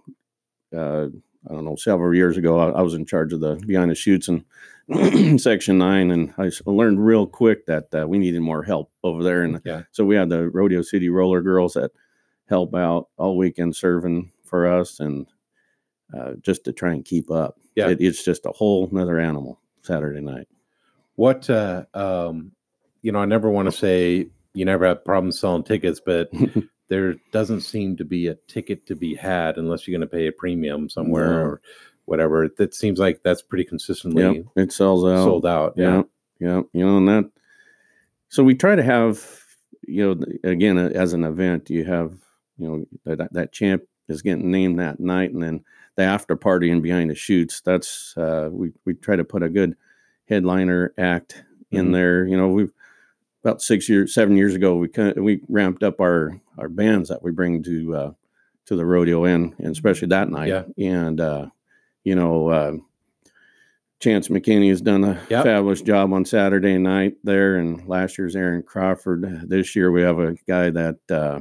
I don't know. Several years ago, I, I was in charge of the behind the chutes and section nine, and I learned real quick that uh, we needed more help over there, and Yeah. so we had the Rodeo City Roller Girls that help out all weekend serving for us, and uh, just to try and keep up. Yeah. It, it's just a whole nother animal Saturday night. What uh um you know, I never want to say you never have problems selling tickets, but there doesn't seem to be a ticket to be had unless you're going to pay a premium somewhere No. or whatever. That seems like that's pretty consistently Yep, it sells out. sold out. Yeah, yeah, you know, and that. So we try to have, you know, again as an event, you have, you know, that- that champ is getting named that night, and then the after party and behind the chutes. That's uh, we we try to put a good headliner act in Mhm. there. You know, we've about six years, seven years ago, we kind of, we ramped up our our bands that we bring to uh, to the rodeo in, and especially that night. Yeah. And uh, you know, uh, Chance McKinney has done a Yep. fabulous job on Saturday night there, and last year's Aaron Crawford. This year we have a guy that uh,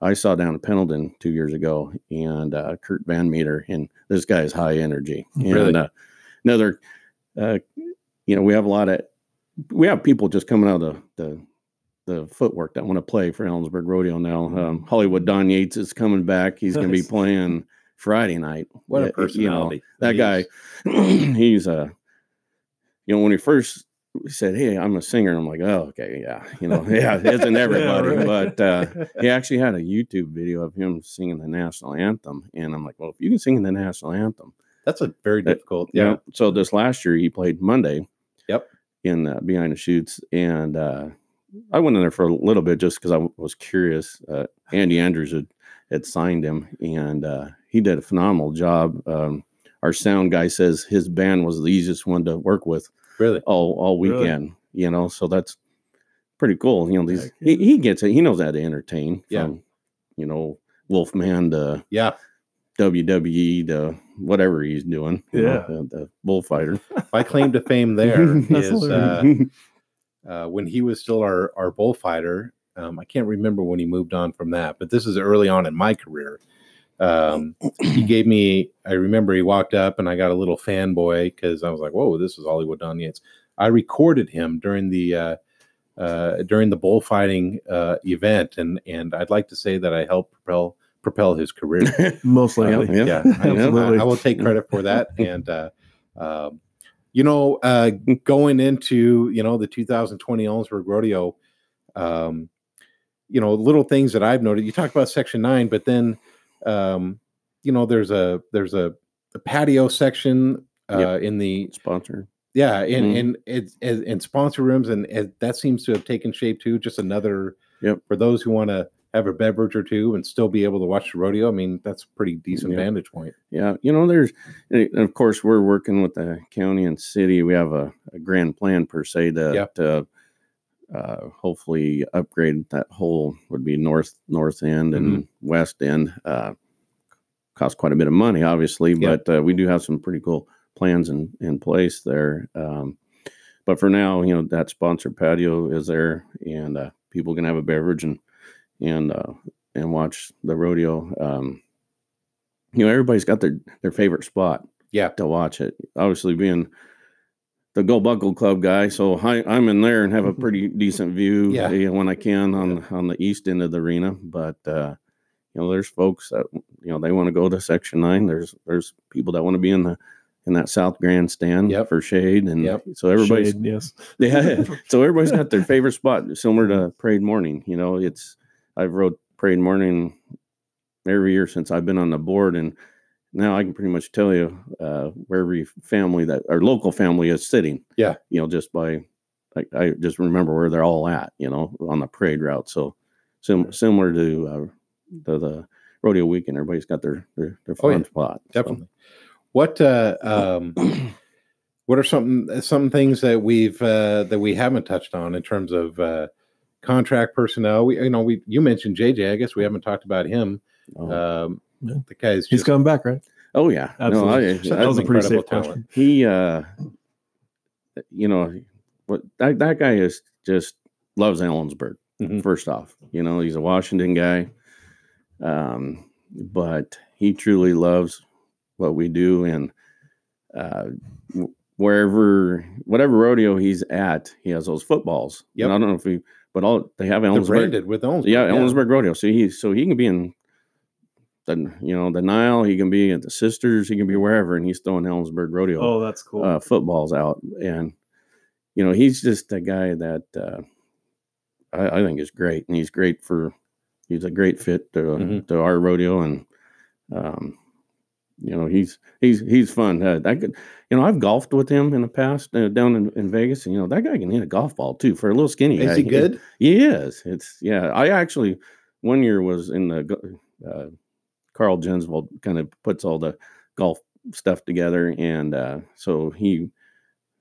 I saw down at Pendleton two years ago, and uh, Kurt Van Meter, and this guy is high energy. Really? And uh, another, uh, you know, we have a lot of, we have people just coming out of the the, the footwork that want to play for Ellensburg Rodeo now. Um, Hollywood Don Yates is coming back. He's going to be playing Friday night. What a Uh, You know, personality. that guy, he's a, you know, when he first said, "Hey, I'm a singer," I'm like, "Oh, okay, yeah, you know, yeah, isn't everybody?" right. But uh, he actually had a YouTube video of him singing the national anthem, and I'm like, "Well, if you can sing the national anthem, That's a very That- difficult. yeah." Yeah. So this last year, he played Monday. Yep. In uh, behind the chutes, and uh, I went in there for a little bit just because I w- was curious. Uh, Andy Andrews had had signed him, and uh, he did a phenomenal job. Um, our sound guy says his band was the easiest one to work with Really. all all Really? weekend. You know, so that's pretty cool. You know, these he, he gets it. He knows how to entertain. Yeah. From, you know, Wolfman to Yeah. WWE to whatever he's doing. you know, Yeah. the, the bullfighter. My claim to fame there That's is uh, uh, when he was still our our bullfighter. Um, I can't remember when he moved on from that, but this is early on in my career. Um, he gave me. I remember he walked up and I got a little fanboy because I was like, "Whoa, this is Hollywood Don Yates." I recorded him during the uh, uh, during the bullfighting uh, event, and and I'd like to say that I helped propel propel his career. Most Yeah, likely. yeah. yeah, I, Absolutely. I, I will take credit for that. And uh, um, you know, uh, going into you know the 2020 Ellensburg Rodeo, um, you know, little things that I've noted. You talked about Section Nine, but then um, you know, there's a there's a, a patio section uh, Yep. in the Sponsor. yeah, and Mhm. and it's and, and sponsor rooms, and, and that seems to have taken shape too. Just another Yep. for those who want to have a beverage or two and still be able to watch the rodeo. I mean, that's a pretty decent Yep. vantage point. Yeah, you know, there's, and of course, we're working with the county and city. We have a, a grand plan per se to, Yeah. to uh, hopefully upgrade that whole would be north north end and Mm-hmm. west end. Uh, cost quite a bit of money, obviously, Yeah. but uh, we do have some pretty cool plans in in place there. Um, but for now, you know, that sponsored patio is there, and uh, people can have a beverage and and uh, and watch the rodeo. Um, you know, everybody's got their their favorite spot Yeah. to watch it. Obviously, being the Go Buckle Club guy, so I, I'm in there and have a pretty decent view Yeah. you know, when I can on on the east end of the arena. But uh, you know, there's folks that you know they want to go to Section Nine. There's there's people that want to be in the in that south grandstand Yep. for shade, and Yep. so everybody's Shade, yes. yeah. So everybody's got their favorite spot, similar to Parade Morning. You know, it's I've rode Parade Morning every year since I've been on the board, and now I can pretty much tell you uh, where every family that our local family is sitting. Yeah. You know, just by like I just remember where they're all at. You know, on the parade route. So sim- similar to uh, the, the rodeo weekend, everybody's got their their, their Oh, yeah. spot. So, Definitely. What uh, um, what are some some things that we've uh, that we haven't touched on in terms of uh, contract personnel? We you know we you mentioned JJ. I guess we haven't talked about him. oh, Um, Yeah. The guy's He's coming back, right? oh, yeah, Absolutely. No, I, that was a pretty incredible safe talent. question. he uh you know what that, that guy is just loves ellensburg Mhm. first off you know he's a washington guy um but he truly loves what we do and uh wherever whatever rodeo he's at he has those footballs Yep. and i don't know if we but all they have They're ellensburg branded with Ellensburg. yeah, Ellensburg Rodeo. So he so he can be in the you know the Nile. He can be at the Sisters. He can be wherever, and he's throwing Ellensburg Rodeo Oh, that's cool. uh, footballs out. And you know he's just a guy that uh, I, I think is great, and he's great for he's a great fit to Mhm. to our rodeo, and um, you know he's he's he's fun. Uh, I could you know I've golfed with him in the past uh, down in, in Vegas, and you know that guy can hit a golf ball too for a little skinny guy. Is he good? He is. It's yeah. I actually one year was in the uh, Carl Jensvold kind of puts all the golf stuff together, and uh, so he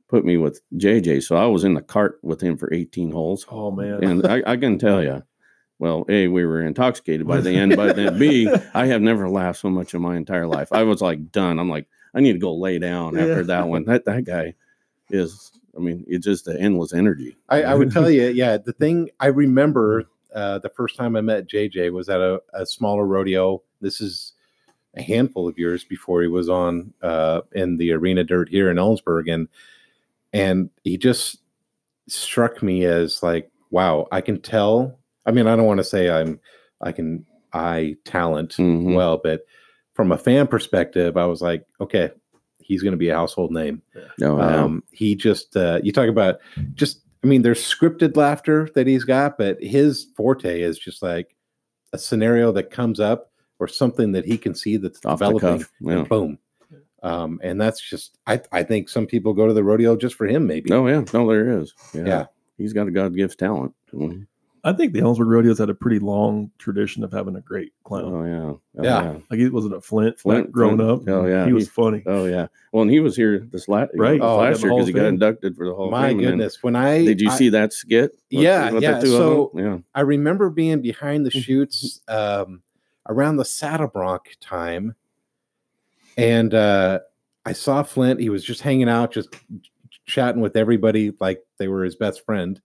put me with JJ. So I was in the cart with him for 18 holes, oh man. and I, I can tell you, well, a we were intoxicated by the end, but then b I have never laughed so much in my entire life. I was like done. I'm like I need to go lay down after Yeah. that one. That that guy is. I mean, it's just the endless energy. I, I would tell you, yeah, the thing I remember uh, the first time I met JJ was at a, a smaller rodeo. This is a handful of years before he was on uh, in the arena dirt here in Ellensburg, and and he just struck me as like, wow, I can tell. I mean, I don't want to say I'm, I can, I talent Mhm. well, but from a fan perspective, I was like, okay, he's going to be a household name. Oh, yeah. Um, he just uh, you talk about just I mean, there's scripted laughter that he's got, but his forte is just like a scenario that comes up or something that he can see that's Off developing. Yeah. And boom. Um, and that's just I I think some people go to the rodeo just for him, maybe. Oh yeah, no, there is. Yeah, Yeah. he's got a God gives talent. Mhm. I think the Ellensburg Rodeo's had a pretty long tradition of having a great clown. Oh yeah, Oh, Yeah. Like he wasn't a Flint, Flint, Flint growing Flint. up. Oh, yeah. he was He- funny. Oh yeah. Well, and he was here this last Right. oh, Oh, last year because he got inducted for the whole. My Fame, and goodness. When I Did you I- see that skit? with- Yeah, with the yeah, so- yeah. I remember being behind the chutes um, around the Saddle Bronc time, and uh, I saw Flint. He was just hanging out, just chatting with everybody like they were his best friend,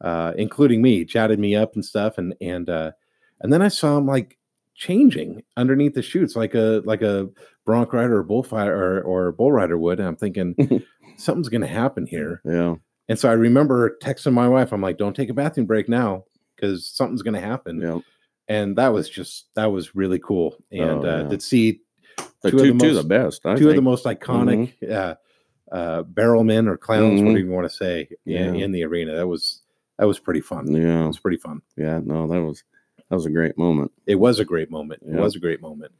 uh, including me. Chatted me up and stuff, and and uh, and then I saw him like changing underneath the chutes, like a like a bronc rider or bullfighter or, or bull rider would. And I'm thinking something's going to happen here. Yeah. And so I remember texting my wife. I'm like, "Don't take a bathroom break now, because something's going to happen." Yeah. And that was just that was really cool. And Oh, uh, yeah. to see The Two two, of the most- the best. I two of the most iconic uh, uh, barrelmen or clowns, Mhm. whatever you want to say, in, in the arena. That was that was pretty fun. Yeah, it was pretty fun. Yeah. No, that was that was a great moment. It was a great moment. It was a great moment.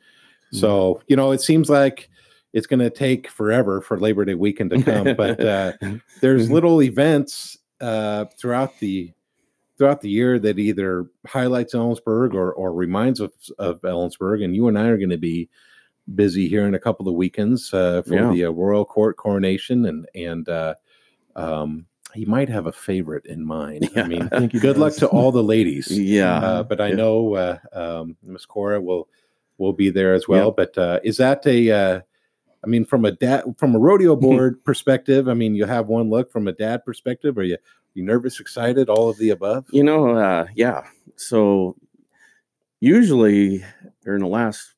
Mhm. So you know, it seems like it's going to take forever for Labor Day weekend to come, but uh, there's little events uh, throughout the throughout the year that either highlights Ellensburg or or reminds us of Ellensburg. And you and I are going to be busy here in a couple of weekends uh, for Yeah. the uh, royal court coronation, and and uh, um, he might have a favorite in mind. I mean, I he good luck to all the ladies. yeah. Uh, but I Yeah. know uh, um, Miss Cora will will be there as well. But uh, is that a? Uh, I mean, from a dad, from a rodeo board perspective, I mean, you have one look. From a dad perspective, are you you nervous, excited, all of the above? You know, uh, yeah. So usually during the last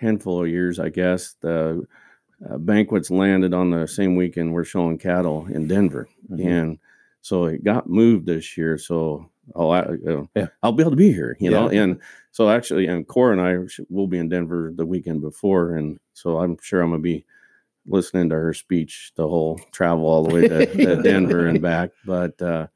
handful of years, I guess the uh, banquets landed on the same weekend we're showing cattle in Denver, Mhm. and so it got moved this year. So I'll uh, Yeah. I'll be able to be here, you know. And so actually, and Cora and I will be in Denver the weekend before, and so I'm sure I'm gonna be listening to her speech the whole travel all the way to, to Denver and back. But uh,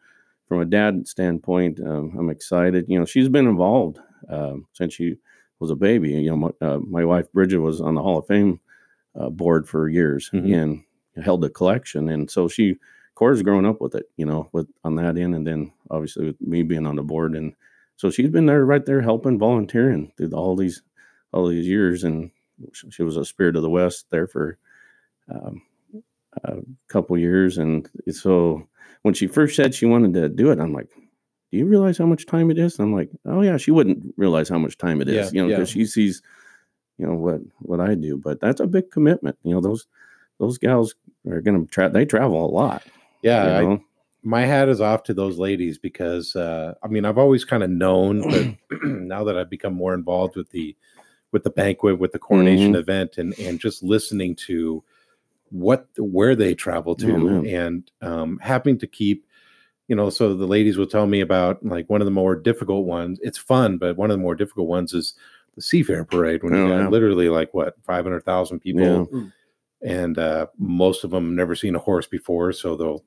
from a dad standpoint, um, I'm excited. You know, she's been involved um, since she was a baby. You know, my, uh, my wife Bridget was on the Hall of Fame uh, board for years Mhm. and held a collection, and so she, Cora's grown up with it. You know, with on that end, and then obviously with me being on the board, and so she's been there, right there, helping, volunteering through all these all these years, and she was a spirit of the West there for um, a couple years, and so when she first said she wanted to do it, I'm like, "Do you realize how much time it is?" I'm like, "Oh yeah." She wouldn't realize how much time it is, Yeah, you know, yeah. because she sees, you know, what what I do. But that's a big commitment. You know, those those gals are going to tra- they travel a lot. Yeah, you I, my hat is off to those ladies because uh, I mean I've always kind of known, but now that I've become more involved with the with the banquet, with the coronation Mhm. event, and and just listening to what where they travel to, man. and um, having to keep, you know, so the ladies will tell me about like one of the more difficult ones. It's fun, but one of the more difficult ones is the Seafair Parade when you Oh, got yeah. literally like what five hundred thousand people Yeah. and uh, most of them never seen a horse before, so they'll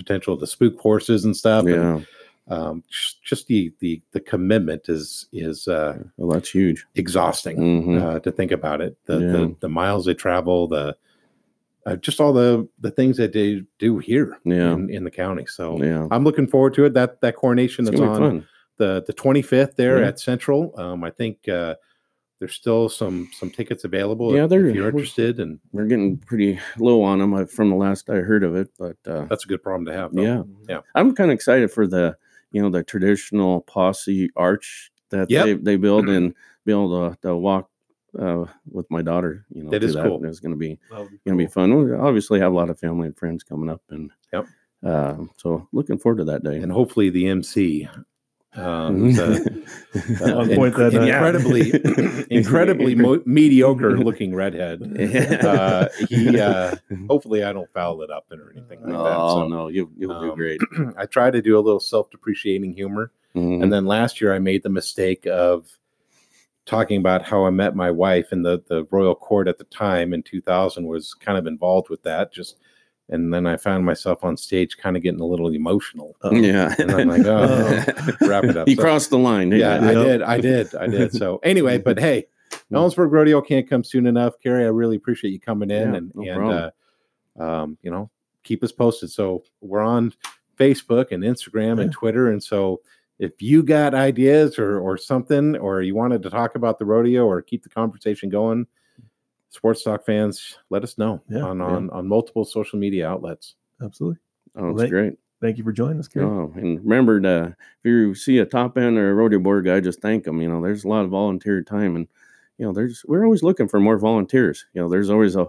potential of the spook horses and stuff. and, Yeah, um, just, the the the commitment is is uh, well, that's huge. exhausting Mhm. uh, to think about it. The, Yeah. the the miles they travel, the uh, just all the the things that they do here Yeah. in, in the county. So Yeah, I'm looking forward to it. That that coronation it's that's on fun. the the 25th there Yeah. at Central. Um, I think uh, there's still some some tickets available. Yeah, if, there- if you're interested, and We're getting pretty low on them uh, from the last I heard of it, but uh, that's a good problem to have. though. yeah, Yeah. I'm kind of excited for the you know the traditional posse arch that Yep. they, they build and be able to, to walk uh, with my daughter. You know, That cool. It's going to be That be going to be fun. We obviously have a lot of family and friends coming up, and Yep. Uh, so looking forward to that day. and hopefully the MC. Um, the, uh, On point that night. incredibly, incredibly mo- mediocre looking redhead. Uh, he, uh, hopefully, I don't foul it up or anything like that. oh So, no, you you'll do um, great. I try to do a little self-depreciating humor. Mhm. And then last year, I made the mistake of talking about how I met my wife, and the the royal court at the time in 2000 was kind of involved with that. Just and then I found myself on stage, kind of getting a little emotional. Yeah, And I'm like, oh, wrap it up. You So- crossed the line. yeah, I did, I did, I did. So anyway, but hey, Ellensburg Rodeo can't come soon enough. Kerry, I really appreciate you coming in Yeah, and no and uh, um, you know keep us posted. So we're on Facebook and Instagram and Twitter, and so if you got ideas or or something, or you wanted to talk about the rodeo or keep the conversation going, sports talk fans, let us know Yeah, on yeah. on on multiple social media outlets. Absolutely. Oh, it's Thank- great. Thank you for joining us, Gary. Oh, and remember to if you see a top end or a rodeo board guy, just thank them. You know, there's a lot of volunteer time, and you know, there's we're always looking for more volunteers. You know, there's always a,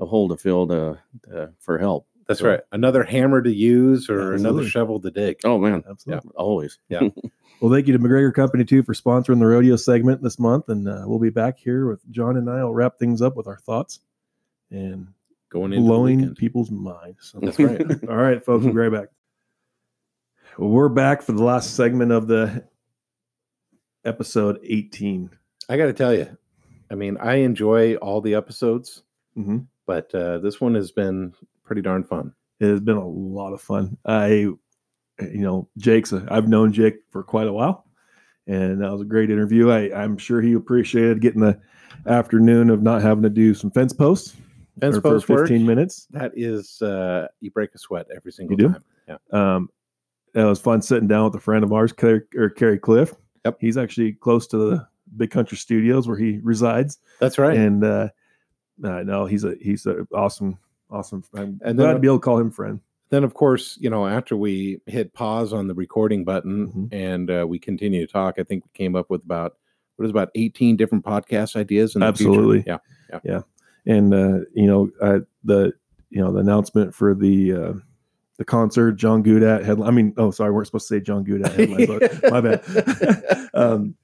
a hole to fill to, to for help. That's So- right. Another hammer to use or Absolutely. another shovel to dig. Oh man, Absolutely. always. Well, thank you to McGregor Company too for sponsoring the rodeo segment this month, and uh, we'll be back here with John and I. will wrap things up with our thoughts and Going into blowing weekend. people's minds. So That's right. All right, folks, we'll be right back. Well, we're back for the last segment of the episode 18. I got to tell you, I mean, I enjoy all the episodes, Mhm. but uh, this one has been pretty darn fun. It has been a lot of fun. I, you know, Jake's, a, I've known Jake for quite a while, and that was a great interview. I, I'm sure he appreciated getting the afternoon of not having to do some fence posts Fence or for post work, 15 minutes. that is, uh, you break a sweat every single do? time. Yeah. Um, it was fun sitting down with a friend of ours, Kerry, or Kerry Cliff. Yep. He's actually close to the Big Country Studios where he resides, That's right. and uh, I know he's a he's an awesome awesome. I'm And glad then- to be able to call him friend. Then, of course, you know, after we hit pause on the recording button Mhm. and uh, we continue to talk, I think we came up with about, what is about 18 different podcast ideas in Absolutely. future. Yeah. Yeah and uh, you know uh, the you know the announcement for the uh, the concert John Gudat headline. I mean, oh sorry, we weren't supposed to say John Gudat headline, my bad. um,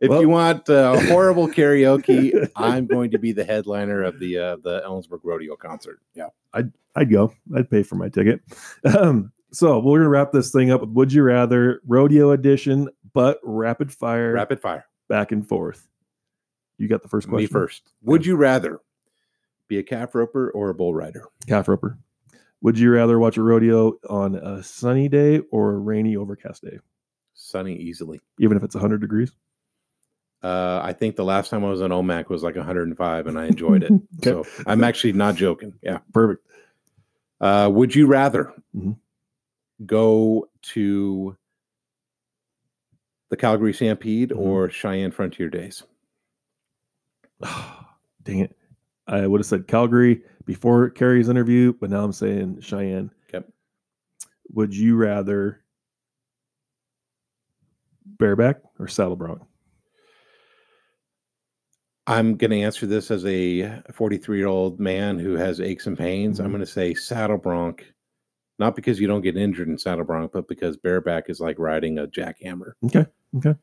If Well- you want uh, horrible karaoke, I'm going to be the headliner of the uh, the Ellensburg Rodeo concert. Yeah. I'd I'd go. I'd pay for my ticket. Um, so we're gonna wrap this thing up with Would You Rather Rodeo Edition, but rapid fire, Rapid fire. back and forth. You got the first question. Me first. Would you rather be a calf roper or a bull rider? Calf roper. Would you rather watch a rodeo on a sunny day or a rainy, overcast day, Sunny easily. even if it's 100 degrees? Uh, I think the last time I was on Omak was like 105 and I enjoyed it. Okay. So I'm actually not joking. Yeah. Perfect. Uh, would you rather Mhm. go to the Calgary Stampede Mhm. or Cheyenne Frontier Days? Dang it. I would have said Calgary before Kerry's interview, but now I'm saying Cheyenne. Okay. Would you rather bareback or saddle bronc? I'm going to answer this as a 43 year old man who has aches and pains. I'm Mhm. going to say saddle bronc, not because you don't get injured in saddle bronc, but because bareback is like riding a jackhammer. Okay. Okay.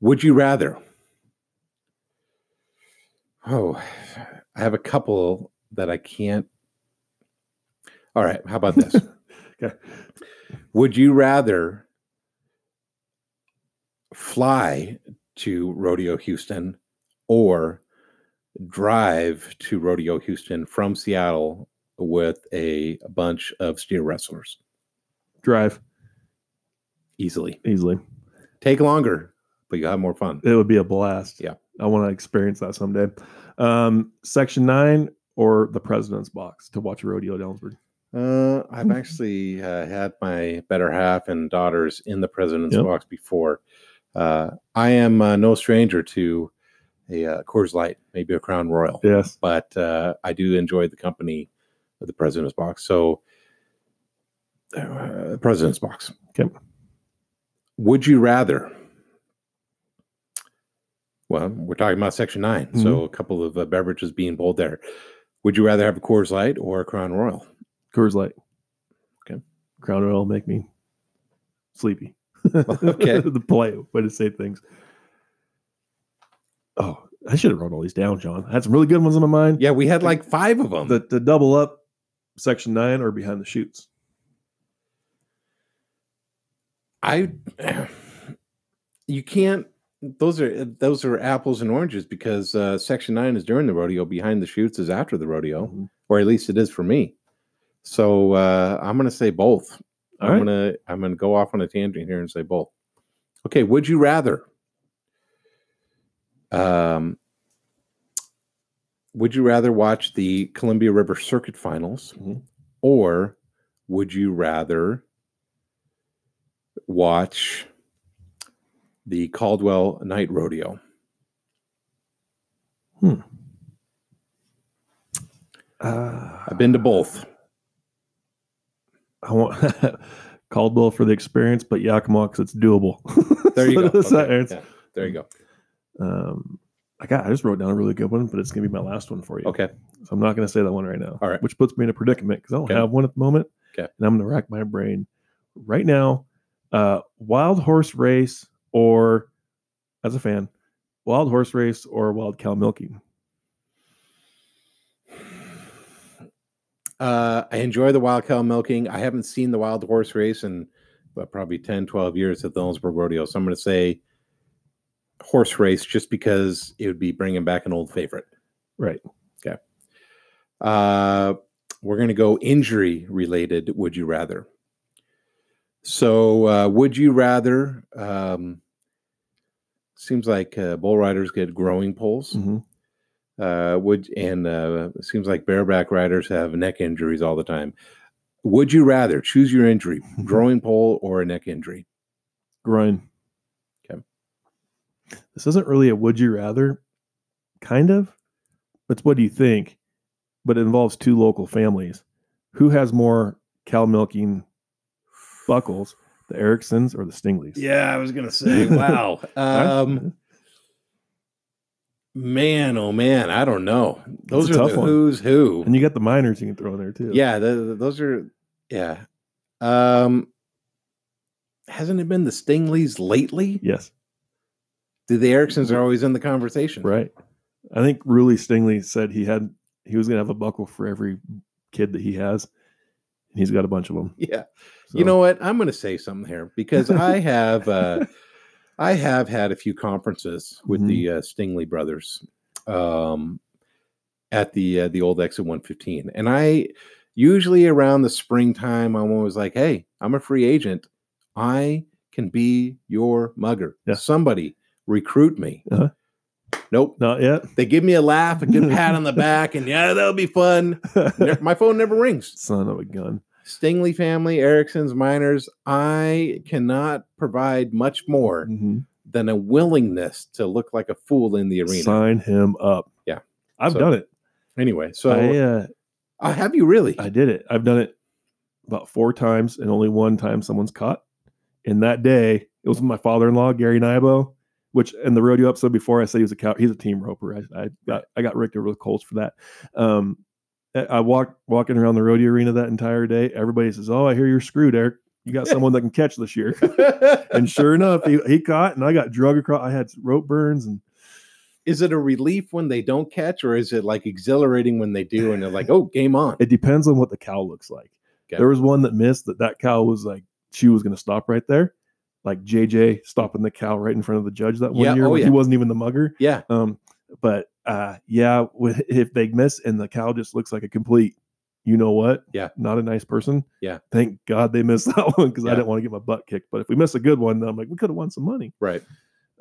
Would you rather? Oh, I have a couple that I can't. All right. How about this? Okay. Would you rather fly to Rodeo Houston or drive to Rodeo Houston from Seattle with a bunch of steer wrestlers Drive easily? easily. Take longer, but you'll have more fun. It would be a blast. Yeah. I want to experience that someday. Um, section nine or the president's box to watch a rodeo at Ellensburg. Uh, I've actually uh, had my better half and daughters in the president's Yep. box before. Uh, I am uh, no stranger to a uh, Coors Light, maybe a Crown Royal, Yes. but uh, I do enjoy the company of the president's box. So, uh, president's box. Okay. Would you rather? Well, we're talking about Section 9. So a couple of uh, beverages being pulled there. Would you rather have a Coors Light or a Crown Royal? Coors Light. Okay. Crown Royal make me sleepy. Okay. the polite way to say things. Oh, I should have wrote all these down, John. I had some really good ones in my mind. Yeah, we had like five of them. The, the double up section nine or behind the chutes. I you can't those are those are apples and oranges because uh, section 9 is during the rodeo behind the chutes is after the rodeo Mhm. or at least it is for me so uh, i'm going to say both All i'm right. going to i'm going to go off on a tangent here and say both okay would you rather um would you rather watch the columbia river circuit finals Mhm. or would you rather watch the Caldwell Night Rodeo. Uh, I've been to both. I want Caldwell for the experience, but Yakima because it's doable. There you go. Okay, yeah, there you go. Um, I got. I just wrote down a really good one, but it's gonna be my last one for you. Okay. So I'm not gonna say that one right now. All right. Which puts me in a predicament because I don't Okay. have one at the moment. Okay. And I'm gonna rack my brain right now. Uh, wild horse race or, as a fan, wild horse race or wild cow milking. Uh, I enjoy the wild cow milking. I haven't seen the wild horse race in probably 10, 12 years at the Ellensburg Rodeo. So I'm going to say horse race just because it would be bringing back an old favorite. Right. Uh, we're going to go injury related. Would you rather? So, uh, would you rather? Um, seems like uh, bull riders get growing poles. hmm Uh, would and uh, it seems like bareback riders have neck injuries all the time. Would you rather choose your injury, growing pole or a neck injury? Groin. This isn't really a would you rather, kind of. It's what do you think, but it involves two local families. Who has more cow milking buckles, the Ericksons or the Stingleys? Yeah, I was gonna say. Wow. um, man, oh man, I don't know. Those are tough the one. who's who. and you got the Minors you can throw in there too. Yeah, the, the- those are. Yeah. Um, hasn't it been the Stingleys lately? Yes. The, the Ericksons are always in the conversation. Right. I think Ruley Stingley said he had he was gonna have a buckle for every kid that he has, and he's got a bunch of them. Yeah. So, You know what? I'm going to say something here because I have uh, I have had a few conferences with Mhm. the uh, Stingley brothers um, at the uh, the old exit 115, and I usually around the springtime I'm always like, "Hey, I'm a free agent. I can be your mugger. Yeah. Somebody recruit me." Uh-huh. Nope. not yet. They give me a laugh, a good pat on the back, and yeah, that'll be fun. My phone never rings. Son of a gun. Stingley family, Erickson's Minors, I cannot provide much more Mhm. than a willingness to look like a fool in the arena. Sign him up. Yeah. I've So- done it. Anyway, so I uh, uh, have you really? I did it. I've done it about four times, and only one time someone's caught. And that day, it was my father-in-law, Gary Nybo, which in the rodeo episode before I said he was a cow. He's a team roper. I, I got I got Rick over the Colts for that. Um, I I walked walking around the rodeo arena that entire day. Everybody says, "Oh, I hear you're screwed, Eric. You got someone that can catch this year." and sure enough, he, he caught, and I got drug across. I had rope burns, and is it a relief when they don't catch, or is it like exhilarating when they do and they're like, oh, game on? it depends on what the cow looks like. Okay. There was one that missed that that cow was like she was going to stop right there, like JJ stopping the cow right in front of the judge that one Yeah, year. oh, yeah. He wasn't even the mugger. Yeah. Um, but uh, yeah, if they miss and the cow just looks like a complete, you know what? Yeah. not a nice person. Yeah. Thank God they missed that one because Yeah. I didn't want to get my butt kicked. But if we miss a good one, then I'm like, we could have won some money. Right.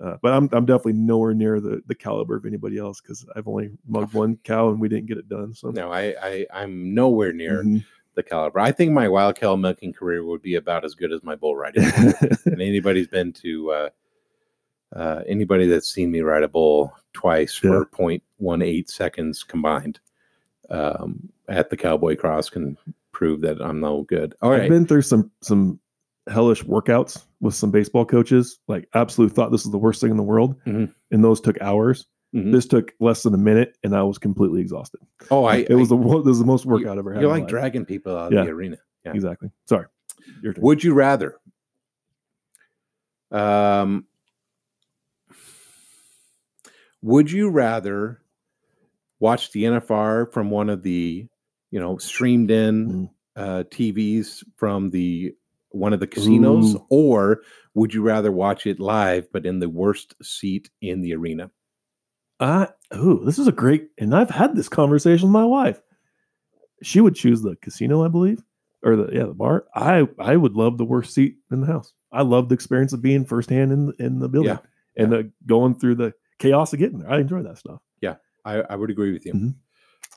Uh, but I'm I'm definitely nowhere near the the caliber of anybody else because I've only mugged one cow and we didn't get it done. So No, I, I I'm nowhere near Mhm. The caliber. I think my wild cow milking career would be about as good as my bull riding. and anybody's been to uh, uh, anybody that's seen me ride a bull twice for 0.18 seconds combined um, at the Cowboy Cross can prove that I'm no good. All I've been through some some hellish workouts with some baseball coaches. Like, absolutely thought this was the worst thing in the world, Mhm. and those took hours. Mhm. This took less than a minute, and I was completely exhausted. Oh, I. it was the this was the most workout I've ever had. You're like dragging people out Yeah. of the arena. Yeah. Exactly. Sorry. Would you rather? Um, would you rather watch the NFR from one of the, you know, streamed in Mm. uh, TVs from the one of the casinos, Ooh. or would you rather watch it live but in the worst seat in the arena? Uh, ooh, this is a great, and I've had this conversation with my wife. She would choose the casino, I believe, or the yeah the bar. I I would love the worst seat in the house. I love the experience of being firsthand in the, in the building Yeah, and the going through the chaos of getting there. I enjoy that stuff. Yeah, I, I would agree with you.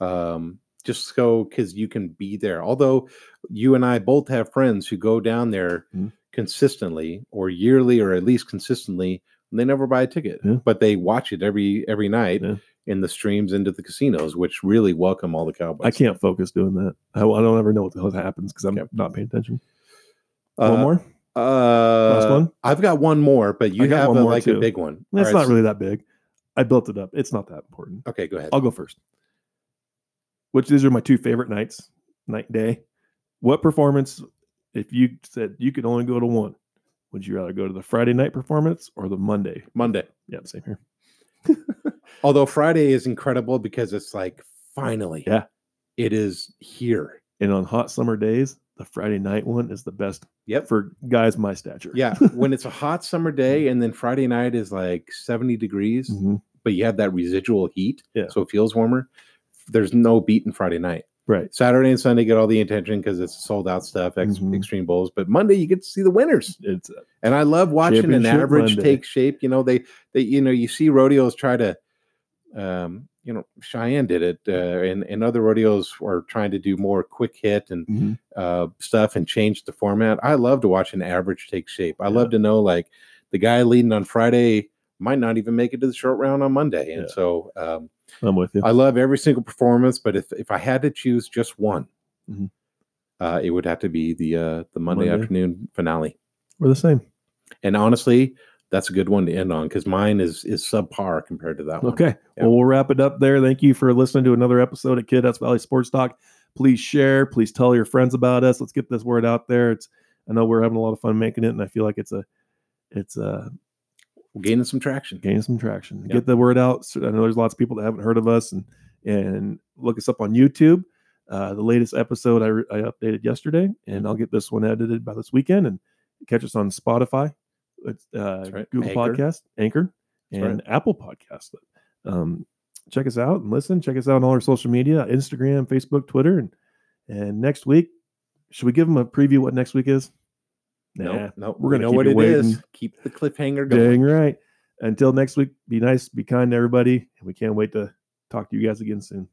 Mhm. Um, just so because you can be there. Although you and I both have friends who go down there Mhm. consistently or yearly or at least consistently, they never buy a ticket, Yeah. but they watch it every every night Yeah. in the streams into the casinos, which really welcome all the Cowboys. I can't focus doing that. I, I don't ever know what the hell happens because I'm not paying attention. Uh, one more. Uh, one? I've got one more, but you have one a, more like a too. big one. It's All not right, really that big. I built it up. It's not that important. Okay, go ahead. I'll go first. Which these are my two favorite nights, night and day. What performance, if you said you could only go to one, would you rather go to the Friday night performance or the Monday? Monday. Yep, same here. Although Friday is incredible because it's like finally, Yeah. it is here. And on hot summer days, the Friday night one is the best Yep. for guys my stature. Yeah, when it's a hot summer day and then Friday night is like 70 degrees, Mhm. but you have that residual heat, Yeah. so it feels warmer. There's no beat in Friday night. Right. Saturday and Sunday get all the attention because it's sold out stuff, ex- Mhm. Xtreme Bulls. But Monday you get to see the winners, It's and I love watching an average Monday. take shape. You know, they they you know you see rodeos try to, um, you know, Cheyenne did it, uh, and and other rodeos are trying to do more quick hit and mhm. uh, stuff and change the format. I love to watch an average take shape. I Yeah. love to know like the guy leading on Friday might not even make it to the short round on Monday. And Yeah. so um, I'm with you. I love every single performance, but if, if I had to choose just one, Mhm. uh, it would have to be the uh, the Monday, Monday. afternoon finale. We're the same. And honestly, that's a good one to end on because mine is is subpar compared to that one. Okay. Yeah. Well, we'll wrap it up there. Thank you for listening to another episode of Kittitas Valley Sports Talk. Please share. Please tell your friends about us. Let's get this word out there. It's I know we're having a lot of fun making it, and I feel like it's a it's a We're gaining some traction. gaining some traction. Yep. Get the word out. I know there's lots of people that haven't heard of us, and and look us up on YouTube. Uh, the latest episode I, re- I updated yesterday, and I'll get this one edited by this weekend, and catch us on Spotify, it's, uh, right. Google Anchor. Podcast, Anchor, That's and Apple Podcast. Um, check us out and listen. Check us out on all our social media: Instagram, Facebook, Twitter, and and next week, should we give them a preview what next week is? No, Nah, no, we're gonna know keep what it is. waiting. Keep the cliffhanger going. Dang right. Until next week, be nice, be kind to everybody, and we can't wait to talk to you guys again soon.